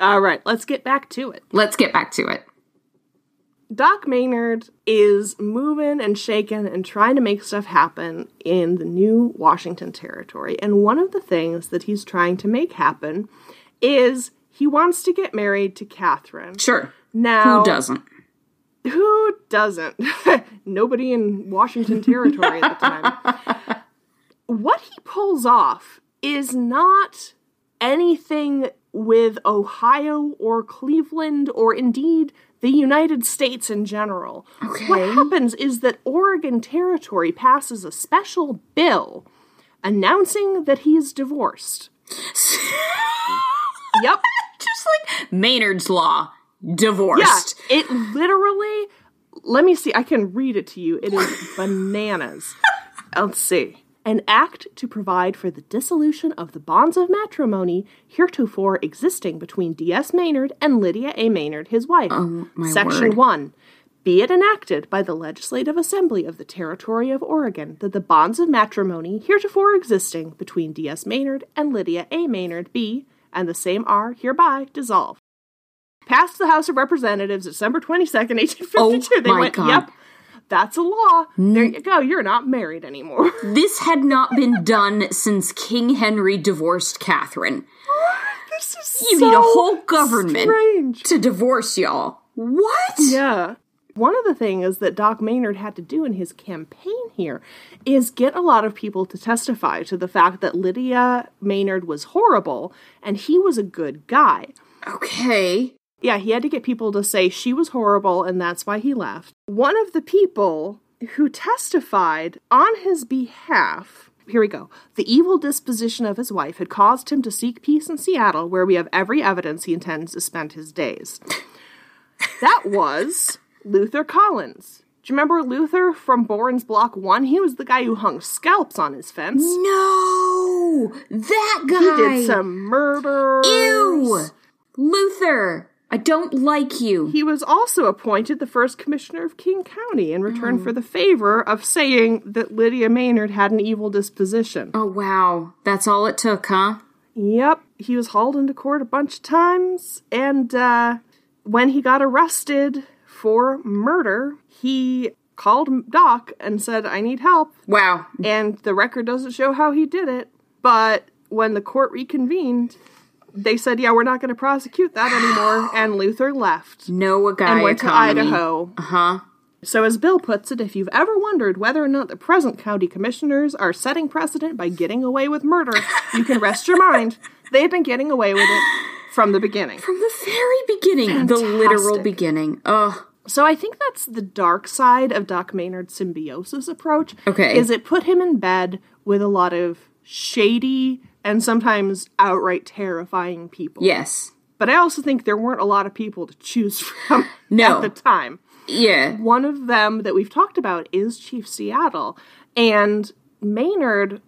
All right, let's get back to it. Let's get back to it. Doc Maynard is moving and shaking and trying to make stuff happen in the new Washington territory. And one of the things that he's trying to make happen is he wants to get married to Catherine. Sure. Now, Who doesn't? Who doesn't? Nobody in Washington territory at the time. What he pulls off is not anything with Ohio or Cleveland or indeed the United States in general. Okay. What happens is that Oregon Territory passes a special bill announcing that he is divorced. yep. Just like Maynard's Law. divorced. Yeah, it literally. Let me see. I can read it to you. It is bananas. Let's see. An act to provide for the dissolution of the bonds of matrimony heretofore existing between D.S. Maynard and Lydia A. Maynard, his wife. Oh, Section word. 1. Be it enacted by the Legislative Assembly of the Territory of Oregon that the bonds of matrimony heretofore existing between D.S. Maynard and Lydia A. Maynard be, and the same are hereby dissolved. Passed the House of Representatives December 22nd, 1852. Oh they my went, God. yep, that's a law. There mm. you go. You're not married anymore. This had not been done since King Henry divorced Catherine. this is You so need a whole government strange. to divorce y'all. What? Yeah. One of the things that Doc Maynard had to do in his campaign here is get a lot of people to testify to the fact that Lydia Maynard was horrible and he was a good guy. Okay. Yeah, he had to get people to say she was horrible and that's why he left. One of the people who testified on his behalf here we go. The evil disposition of his wife had caused him to seek peace in Seattle, where we have every evidence he intends to spend his days. that was Luther Collins. Do you remember Luther from Boren's Block 1? He was the guy who hung scalps on his fence. No, that guy. He did some murders. Ew, Luther. I don't like you. He was also appointed the first commissioner of King County in return for the favor of saying that Lydia Maynard had an evil disposition. oh wow, that's all it took, huh? Yep, he was hauled into court a bunch of times, and uh, when he got arrested for murder, he called Doc and said, I need help. Wow. And the record doesn't show how he did it, but when the court reconvened, they said, Yeah, we're not going to prosecute that anymore, and Luther left No, a guy and went economy. to Idaho. Uh huh. So, as Bill puts it, if you've ever wondered whether or not the present county commissioners are setting precedent by getting away with murder, you can rest your mind. They've been getting away with it from the beginning. From the very beginning, the literal beginning. Ugh. So, I think that's the dark side of Doc Maynard's symbiosis approach. Okay. Is it put him in bed with a lot of shady and sometimes outright terrifying people. Yes. But I also think there weren't a lot of people to choose from No. at the time. Yeah. One of them that we've talked about is Chief Seattle. And Maynard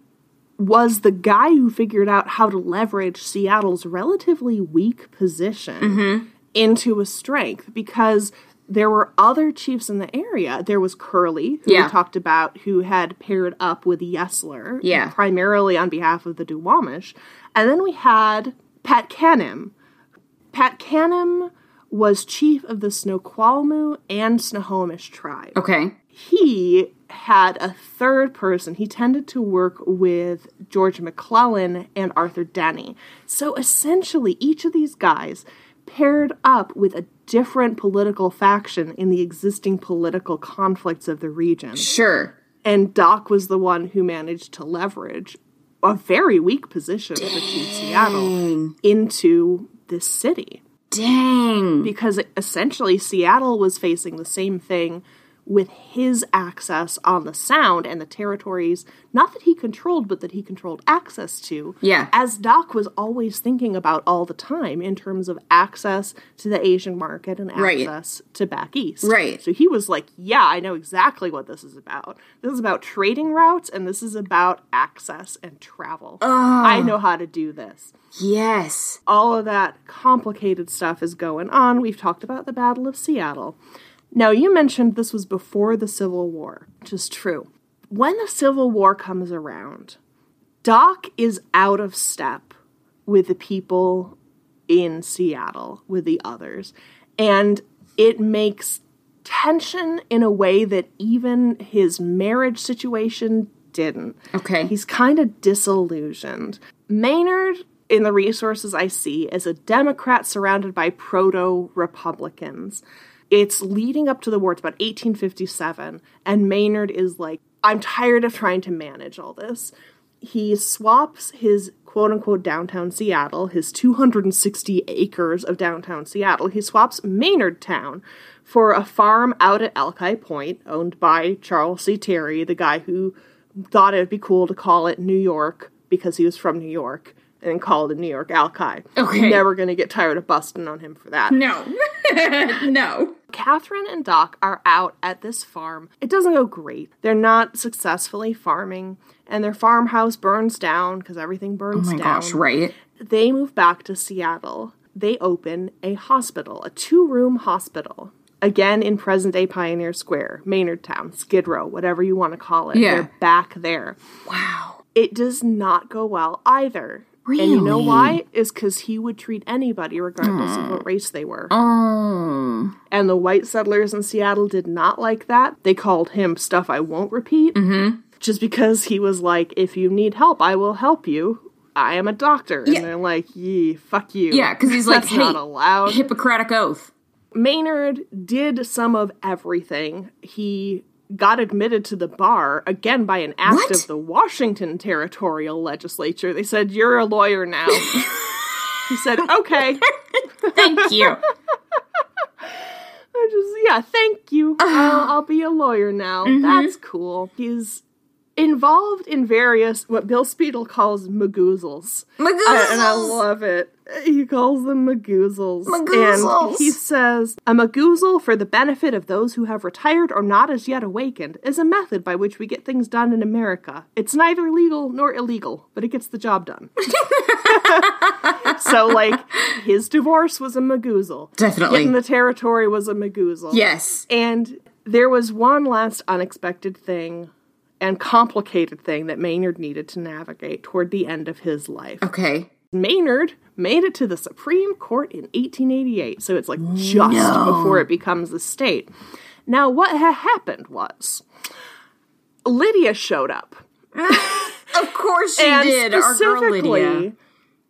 was the guy who figured out how to leverage Seattle's relatively weak position mm-hmm. into a strength because there were other chiefs in the area. There was Curly, who Yeah. we talked about, who had paired up with Yesler, Yeah. primarily on behalf of the Duwamish. And then we had Patkanim. Pat Canem was chief of the Snoqualmie and Snohomish tribe Okay. he had a third person. He tended to work with George McClellan and Arthur Denny. So essentially, each of these guys paired up with a different political faction in the existing political conflicts of the region. Sure. And Doc was the one who managed to leverage a very weak position for Chief Seattle into this city Dang. because essentially Seattle was facing the same thing with his access on the sound and the territories not that he controlled but that he controlled access to Yeah. as doc was always thinking about all the time in terms of access to the asian market and Right. access to back east Right. so he was like yeah i know exactly what this is about this is about trading routes and this is about access and travel i know how to do this Yes. all of that complicated stuff is going on. We've talked about the Battle of Seattle. Now, you mentioned this was before the Civil War, which is true. When the Civil War comes around, Doc is out of step with the people in Seattle, with the others, and it makes tension in a way that even his marriage situation didn't. Okay. He's kind of disillusioned. Maynard, in the resources I see, is a Democrat surrounded by proto Republicans. It's leading up to the war, it's about 1857, and Maynard is like, I'm tired of trying to manage all this. He swaps his quote unquote downtown Seattle, his 260 acres of downtown Seattle, he swaps Maynard Town for a farm out at Alki Point, owned by Charles C. Terry, the guy who thought it would be cool to call it New York because he was from New York and called it New York Alki. Okay. Never gonna get tired of busting on him for that. No. no. Catherine and Doc are out at this farm. It doesn't go great. They're not successfully farming, and their farmhouse burns down because everything burns Oh my down. gosh, right? They move back to Seattle. They open a hospital, a two room hospital. Again in present day Pioneer Square, Maynard Town, Skid Row, whatever you want to call it. Yeah. They're back there. Wow. It does not go well either. And you know why? Is because he would treat anybody regardless of what race they were. Oh. And the white settlers in Seattle did not like that. They called him stuff I won't repeat. Mm-hmm. Just because he was like, if you need help, I will help you. I am a doctor. Yeah. And they're like, yee, fuck you. Yeah, because he's like, That's hey, not allowed. Hippocratic oath. Maynard did some of everything. He got admitted to the bar again by an act What? of the Washington Territorial Legislature. They said, You're a lawyer now. he said, Okay. Thank you. I just, yeah, thank you. I'll, I'll be a lawyer now. Mm-hmm. That's cool. He's involved in various what Bill Speidel calls magoozles. Magoozles! and I love it. He calls them magoozles. Magoozles. And he says, a magoozle for the benefit of those who have retired or not as yet awakened is a method by which we get things done in America. It's neither legal nor illegal, but it gets the job done. so, like, his divorce was a magoozle. Definitely. Getting the territory was a magoozle. Yes. And there was one last unexpected thing and complicated thing that Maynard needed to navigate toward the end of his life. Okay. Maynard made it to the Supreme Court in 1888, so it's like just before it becomes a state. Now, what had happened was Lydia showed up. Of course she and did. Our girl Lydia. specifically,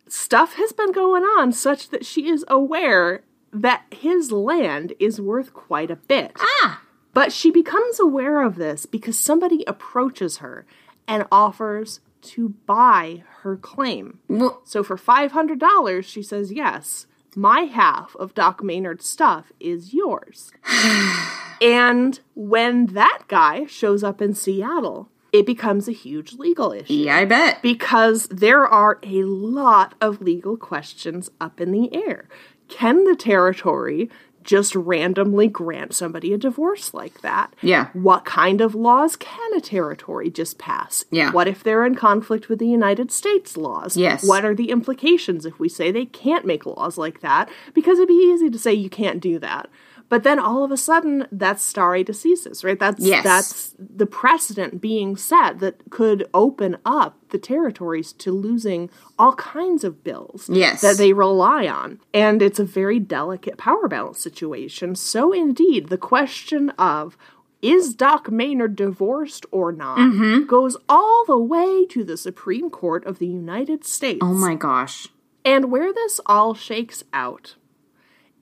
stuff has been going on such that she is aware that his land is worth quite a bit. Ah. But she becomes aware of this because somebody approaches her and offers to buy her claim. Well, So for $500, she says, Yes, my half of Doc Maynard's stuff is yours. and when that guy shows up in Seattle, it becomes a huge legal issue yeah, I bet. because there are a lot of legal questions up in the air. Can the territory just randomly grant somebody a divorce like that? Yeah. What kind of laws can a territory just pass? Yeah. What if they're in conflict with the United States laws? Yes. What are the implications if we say they can't make laws like that? Because it'd be easy to say you can't do that. But then all of a sudden, that's stare decisis, right? That's Yes. that's the precedent being set that could open up the territories to losing all kinds of bills Yes. that they rely on. And it's a very delicate power balance situation. So, indeed, the question of is Doc Maynard divorced or not Mm-hmm. goes all the way to the Supreme Court of the United States. Oh my gosh. And where this all shakes out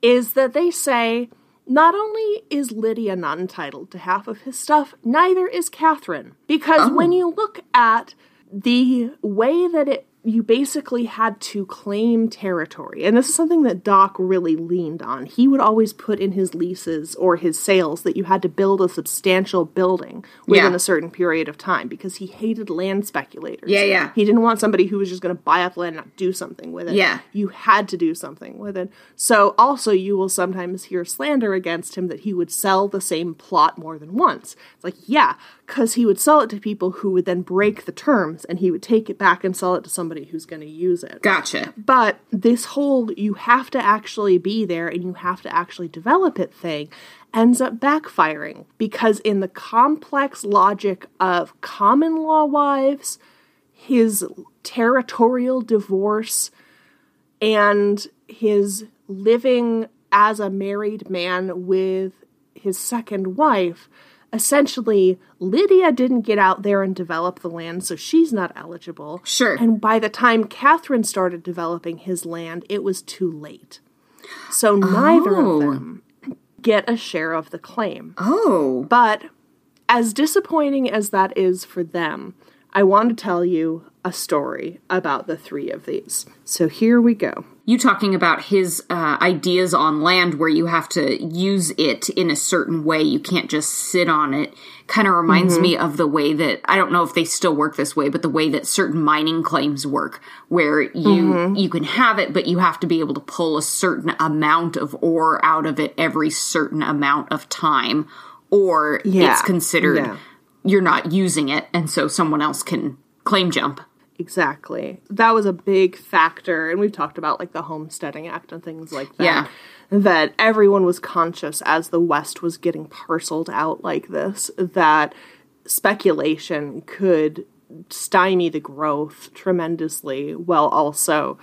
is that they say not only is Lydia not entitled to half of his stuff, neither is Catherine. Because oh. when you look at the way that it you basically had to claim territory. And this is something that Doc really leaned on. He would always put in his leases or his sales that you had to build a substantial building within Yeah. a certain period of time because he hated land speculators. Yeah, yeah. He didn't want somebody who was just going to buy up land and not do something with it. Yeah. You had to do something with it. So also you will sometimes hear slander against him that he would sell the same plot more than once. It's like, yeah, because he would sell it to people who would then break the terms and he would take it back and sell it to somebody who's going to use it. Gotcha. But this whole you have to actually be there and you have to actually develop it thing ends up backfiring because, in the complex logic of common law wives, his territorial divorce, and his living as a married man with his second wife, essentially, Lydia didn't get out there and develop the land, so she's not eligible. Sure. And by the time Catherine started developing his land, it was too late. So neither Oh. of them get a share of the claim. Oh. But as disappointing as that is for them, I want to tell you a story about the three of these. So here we go. You talking about his uh, ideas on land where you have to use it in a certain way. You can't just sit on it. Kind of reminds me of the way that I don't know if they still work this way, but the way that certain mining claims work, where you you can have it, but you have to be able to pull a certain amount of ore out of it every certain amount of time, or Yeah. it's considered Yeah. you're not using it, and so someone else can claim jump. Exactly. That was a big factor. And we've talked about like the Homesteading Act and things like that. Yeah. That everyone was conscious as the West was getting parceled out like this, that speculation could stymie the growth tremendously while also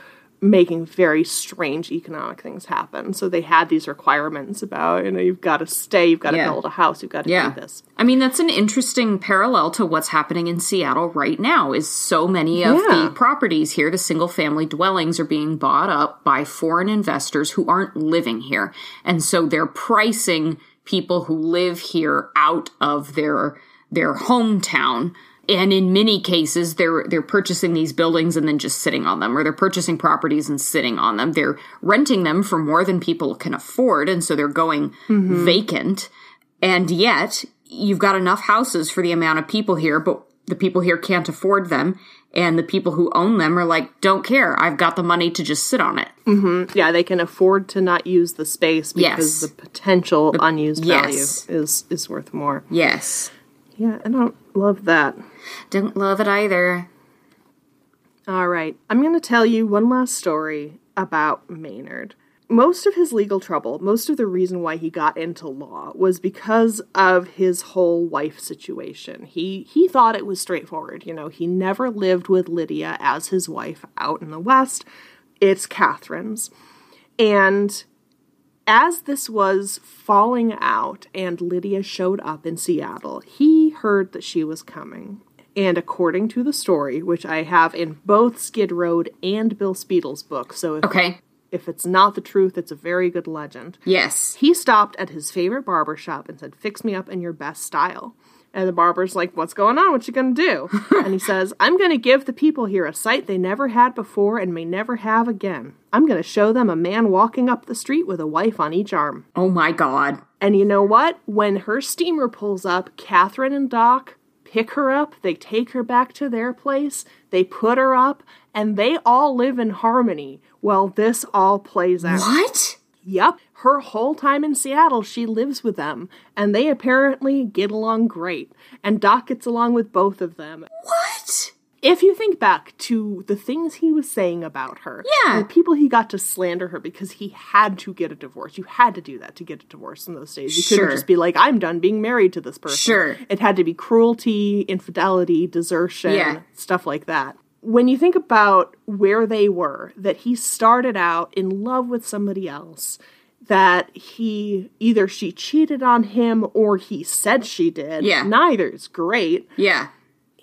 making very strange economic things happen. So they had these requirements about, you know, you've got to stay, you've got to Yeah. build a house, you've got to Yeah. do this. I mean, that's an interesting parallel to what's happening in Seattle right now is so many of Yeah. the properties here, the single family dwellings are being bought up by foreign investors who aren't living here. And so they're pricing people who live here out of their their hometown. And in many cases, they're they're purchasing these buildings and then just sitting on them, or they're purchasing properties and sitting on them. They're renting them for more than people can afford, and so they're going mm-hmm. vacant. And yet, you've got enough houses for the amount of people here, but the people here can't afford them, and the people who own them are like, don't care. I've got the money to just sit on it. Mm-hmm. Yeah, they can afford to not use the space because Yes. the potential unused yes. value is is worth more. Yes. Yeah, I don't love that. Don't love it either. All right, I'm going to tell you one last story about Maynard. Most of his legal trouble, most of the reason why he got into law was because of his whole wife situation. He he thought it was straightforward, you know, he never lived with Lydia as his wife out in the west. It's Catherine's. And as this was falling out and Lydia showed up in Seattle, he heard that she was coming. And according to the story, which I have in both Skid Road and Bill Speidel's book, so if, Okay. if it's not the truth, it's a very good legend. Yes. He stopped at his favorite barber shop and said, Fix me up in your best style. And the barber's like, What's going on? What you gonna do? and he says, I'm gonna give the people here a sight they never had before and may never have again. I'm gonna show them a man walking up the street with a wife on each arm. Oh my god. And you know what? When her steamer pulls up, Catherine and Doc pick her up, they take her back to their place, they put her up, and they all live in harmony while this all plays out. What? Yep. Her whole time in Seattle, she lives with them, and they apparently get along great. And Doc gets along with both of them. What? If you think back to the things he was saying about her, Yeah. the people he got to slander her because he had to get a divorce. You had to do that to get a divorce in those days. You Sure. couldn't just be like, I'm done being married to this person. Sure. It had to be cruelty, infidelity, desertion, Yeah. stuff like that. When you think about where they were, that he started out in love with somebody else, that he either she cheated on him or he said she did. Yeah. Neither is great Yeah.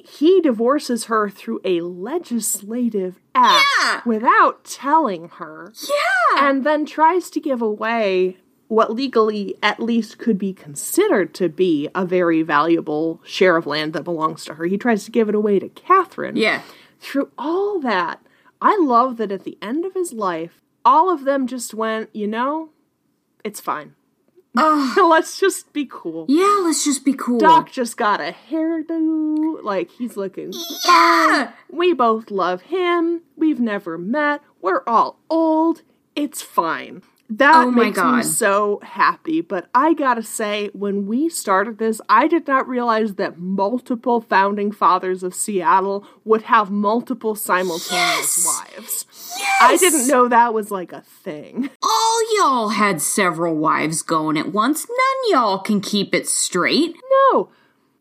He divorces her through a legislative act Yeah. without telling her Yeah. and then tries to give away what legally at least could be considered to be a very valuable share of land that belongs to her. He tries to give it away to Catherine. Yeah. Through all that, I love that at the end of his life, all of them just went, you know, it's fine. Ah. Let's just be cool. Yeah, let's just be cool. Doc just got a hairdo. Like, he's looking Yeah. we both love him. We've never met. We're all old. It's fine. That Oh makes me so happy. But I gotta say, when we started this, I did not realize that multiple founding fathers of Seattle would have multiple simultaneous wives. I didn't know that was like a thing. All y'all had several wives going at once. None y'all can keep it straight. No,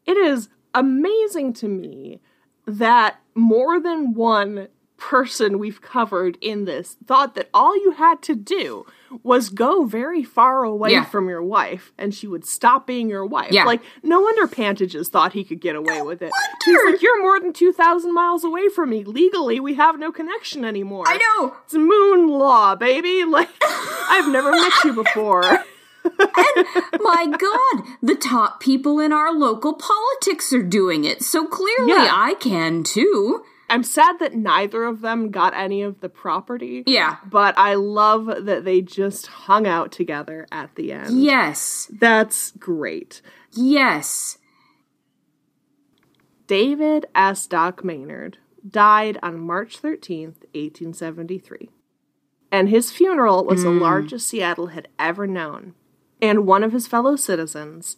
it is amazing to me that more than one person we've covered in this thought that all you had to do was go very far away Yeah. from your wife and she would stop being your wife. Yeah. Like, no wonder Pantages thought he could get away with it. He's like, You're more than 2,000 miles away from me. Legally, we have no connection anymore. I know. It's moon law, baby. Like, I've never met you before. And my God, the top people in our local politics are doing it, so clearly Yeah. I can too. I'm sad that neither of them got any of the property. Yeah. But I love that they just hung out together at the end. Yes. That's great. Yes. David S. Doc Maynard died on March 13th, 1873. And his funeral was the hmm. largest Seattle had ever known. And one of his fellow citizens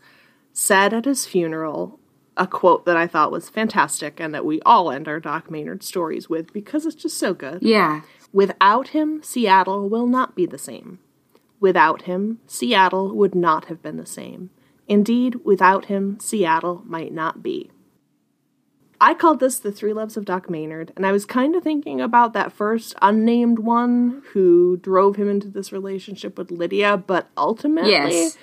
said at his funeral a quote that I thought was fantastic and that we all end our Doc Maynard stories with because it's just so good. Yeah. Without him, Seattle will not be the same. Without him, Seattle would not have been the same. Indeed, without him, Seattle might not be. I called this The Three Loves of Doc Maynard, and I was kind of thinking about that first unnamed one who drove him into this relationship with Lydia, but ultimately, Yes.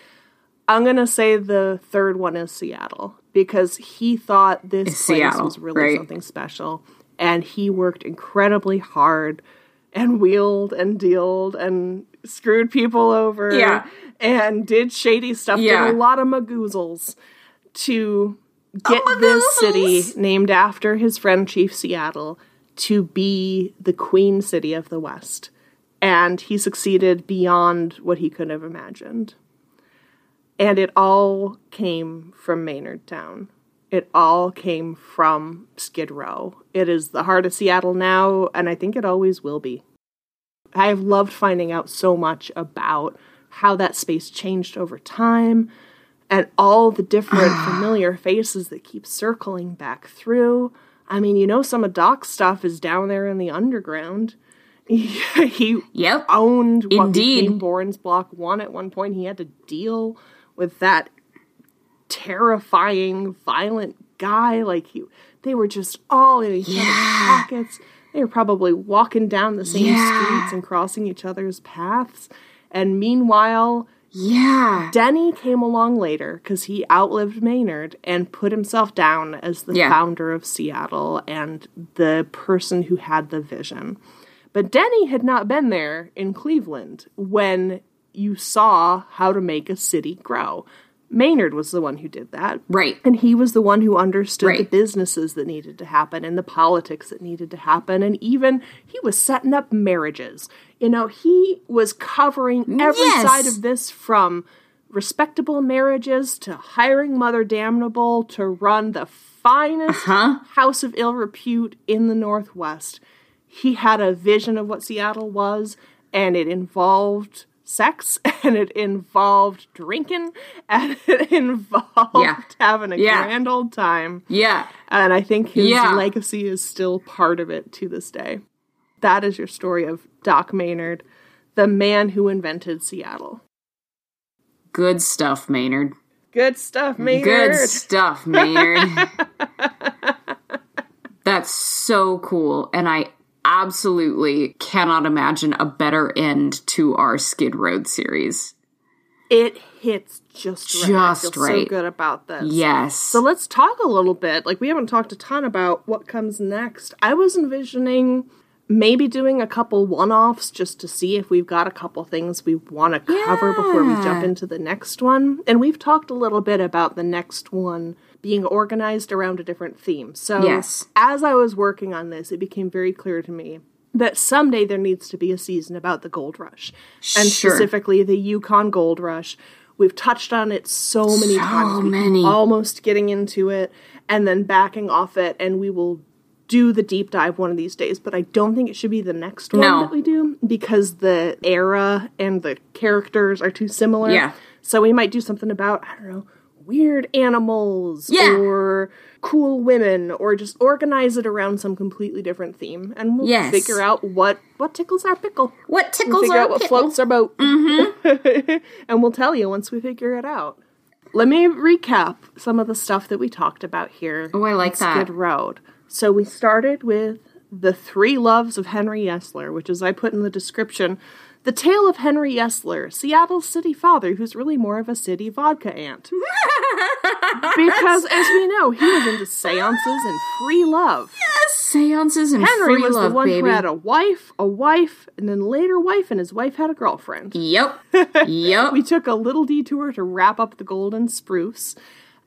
I'm gonna say the third one is Seattle because he thought this It's place Seattle, was really right. something special, and he worked incredibly hard and wheeled and dealed and screwed people over, Yeah. and did shady stuff, Yeah. did a lot of magoozles to oh, get this city named after his friend Chief Seattle to be the Queen City of the West, and he succeeded beyond what he could have imagined. And it all came from Maynard Town. It all came from Skid Row. It is the heart of Seattle now, and I think it always will be. I have loved finding out so much about how that space changed over time and all the different familiar faces that keep circling back through. I mean, you know, some of Doc's stuff is down there in the underground. He, Yep. owned what Indeed. became Bourne's Block 1 at one point. He had to deal with that terrifying, violent guy. Like, he, they were just all in each other's pockets. They were probably walking down the same Yeah. streets and crossing each other's paths. And meanwhile, Yeah. Denny came along later because he outlived Maynard and put himself down as the Yeah. founder of Seattle and the person who had the vision. But Denny had not been there in Cleveland when you saw how to make a city grow. Maynard was the one who did that. Right. And he was the one who understood the businesses that needed to happen and the politics that needed to happen. And even he was setting up marriages. You know, he was covering every Yes. side of this from respectable marriages to hiring Mother Damnable to run the finest Huh? house of ill repute in the Northwest. He had a vision of what Seattle was, and it involved sex, and it involved drinking, and it involved Yeah. having a Yeah. grand old time. Yeah. And I think his Yeah. legacy is still part of it to this day. That is your story of Doc Maynard, the man who invented Seattle. Good stuff, Maynard. Good stuff, Maynard. Good stuff, Maynard. That's so cool. And I absolutely cannot imagine a better end to our Skid Road series. It hits just right. Just right. so good about this. Yes. So let's talk a little bit. Like we haven't talked a ton about what comes next. I was envisioning maybe doing a couple one-offs just to see if we've got a couple things we want to cover before we jump into the next one. And we've talked a little bit about the next one being organized around a different theme. So Yes. as I was working on this, it became very clear to me that someday there needs to be a season about the gold rush. And Sure. specifically the Yukon gold rush. We've touched on it so many So times. Many. almost getting into it and then backing off it and we will do the deep dive one of these days but i don't think it should be the next one No. that we do because the era and the characters are too similar Yeah. so we might do something about i don't know weird animals Yeah. or cool women or just organize it around some completely different theme and we'll Yes. figure out what what tickles our pickle what We'll tickles figure our out what pickle? floats our boat. Mm-hmm. and we'll tell you once we figure it out. Let me recap some of the stuff that we talked about here. Oh, I like that. Skid Road. So we started with the three loves of Henry Yesler, which as I put in the description, the tale of Henry Yesler, Seattle's city father, who's really more of a city vodka aunt. because as we know, he was into seances and free love. Yes! Seances and Henry free was love, the one baby. who had a wife, a wife, and then later wife, and his wife had a girlfriend. Yep. yep. We took a little detour to wrap up the golden spruce.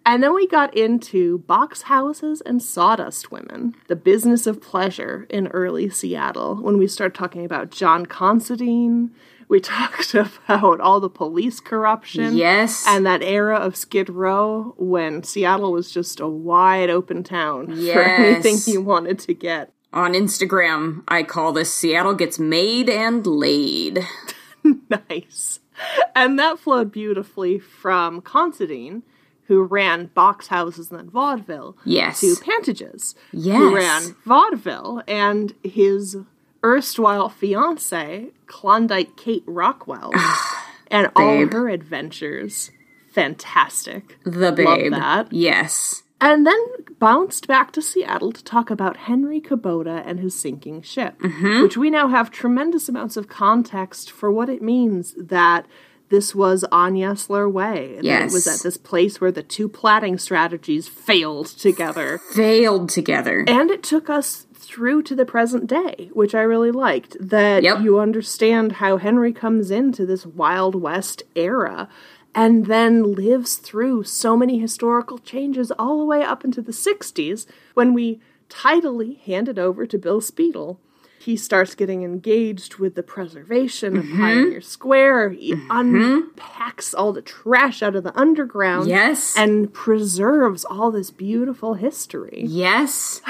And then we got into box houses and sawdust women, the business of pleasure in early Seattle. When we started talking about John Considine, we talked about all the police corruption. Yes. And that era of Skid Row when Seattle was just a wide open town for anything you wanted to get. On Instagram, I call this Seattle Gets Made and Laid. nice. And that flowed beautifully from Considine, who ran box houses and then vaudeville, Yes. to Pantages, yes. who ran vaudeville, and his erstwhile fiance, Klondike Kate Rockwell, and all her adventures. Fantastic. The babe. that. Yes. And then bounced back to Seattle to talk about Henry Kubota and his sinking ship, Mm-hmm. which we now have tremendous amounts of context for what it means that this was on Yesler Way. That it was at this place where the two platting strategies failed together. Failed together. And it took us through to the present day, which I really liked. That Yep. you understand how Henry comes into this Wild West era and then lives through so many historical changes all the way up into the 60s when we tidily hand it over to Bill Speidel he starts getting engaged with the preservation of mm-hmm. Pioneer Square. He mm-hmm. unpacks all the trash out of the underground. Yes. And preserves all this beautiful history. yes.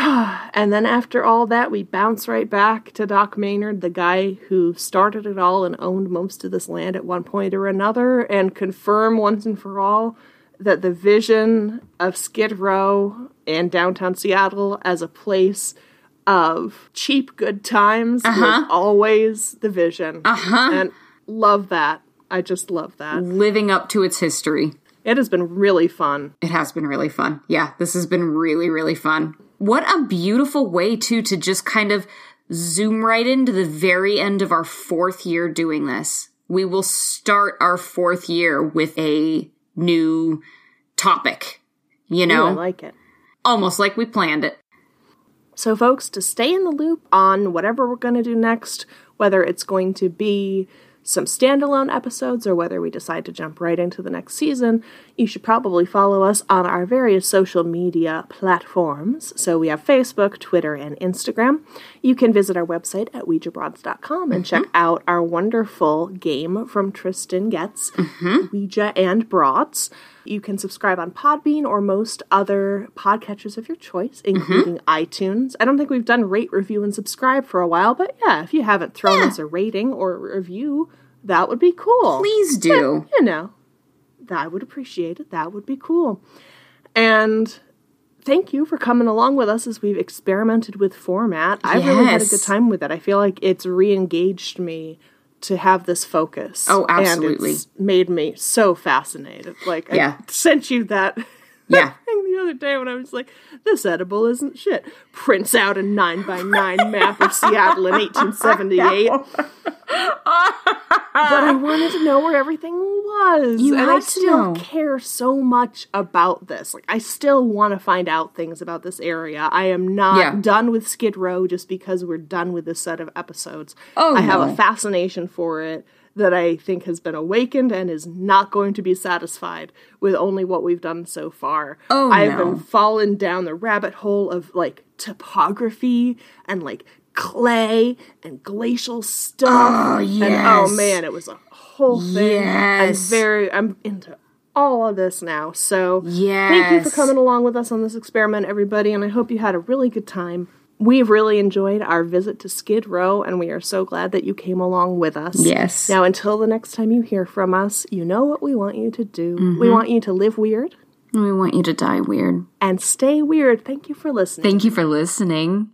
And then after all that, we bounce right back to Doc Maynard, the guy who started it all and owned most of this land at one point or another, and confirm once and for all that the vision of Skid Row and downtown Seattle as a place of cheap good times was always the vision. Uh-huh. And love that. I just love that. Living up to its history. It has been really fun. It has been really fun. Yeah, this has been really, really fun. What a beautiful way, too, to just kind of zoom right into the very end of our fourth year doing this. We will start our fourth year with a new topic, you Ooh, know, I like it. almost like we planned it. So, folks, to stay in the loop on whatever we're going to do next, whether it's going to be some standalone episodes or whether we decide to jump right into the next season, you should probably follow us on our various social media platforms. So, we have Facebook, Twitter, and Instagram. You can visit our website at OuijaBroads.com and check mm-hmm. out our wonderful game from Tristan Getz, mm-hmm. Ouija and Broads. You can subscribe on Podbean or most other podcatchers of your choice, mm-hmm. including iTunes. I don't think we've done rate, review, and subscribe for a while, but yeah, if you haven't thrown us a rating or a review, that would be cool. Please do. You know, I would appreciate it. That would be cool. And thank you for coming along with us as we've experimented with format. I really had a good time with it. I feel like it's re engaged me to have this focus. Oh, absolutely. And it's made me so fascinated. Like, Yeah. I sent you that. Yeah. the other day when I was like, "This edible isn't shit." Prints out a nine by nine map of Seattle in 1878. but I wanted to know where everything was. You and I still know. care so much about this. Like I still want to find out things about this area. I am not Yeah. done with Skid Row just because we're done with this set of episodes. Oh, I have a fascination for it that I think has been awakened and is not going to be satisfied with only what we've done so far. Oh, I've no. been fallen down the rabbit hole of like topography and like clay and glacial stuff. Oh, And oh man, it was a whole thing. Yes. I'm very I'm into all of this now. So yes. thank you for coming along with us on this experiment, everybody, and I hope you had a really good time. We've really enjoyed our visit to Skid Row, and we are so glad that you came along with us. Yes. Now, until the next time you hear from us, you know what we want you to do. Mm-hmm. We want you to live weird We want you to die weird. and stay weird. Thank you for listening. Thank you for listening.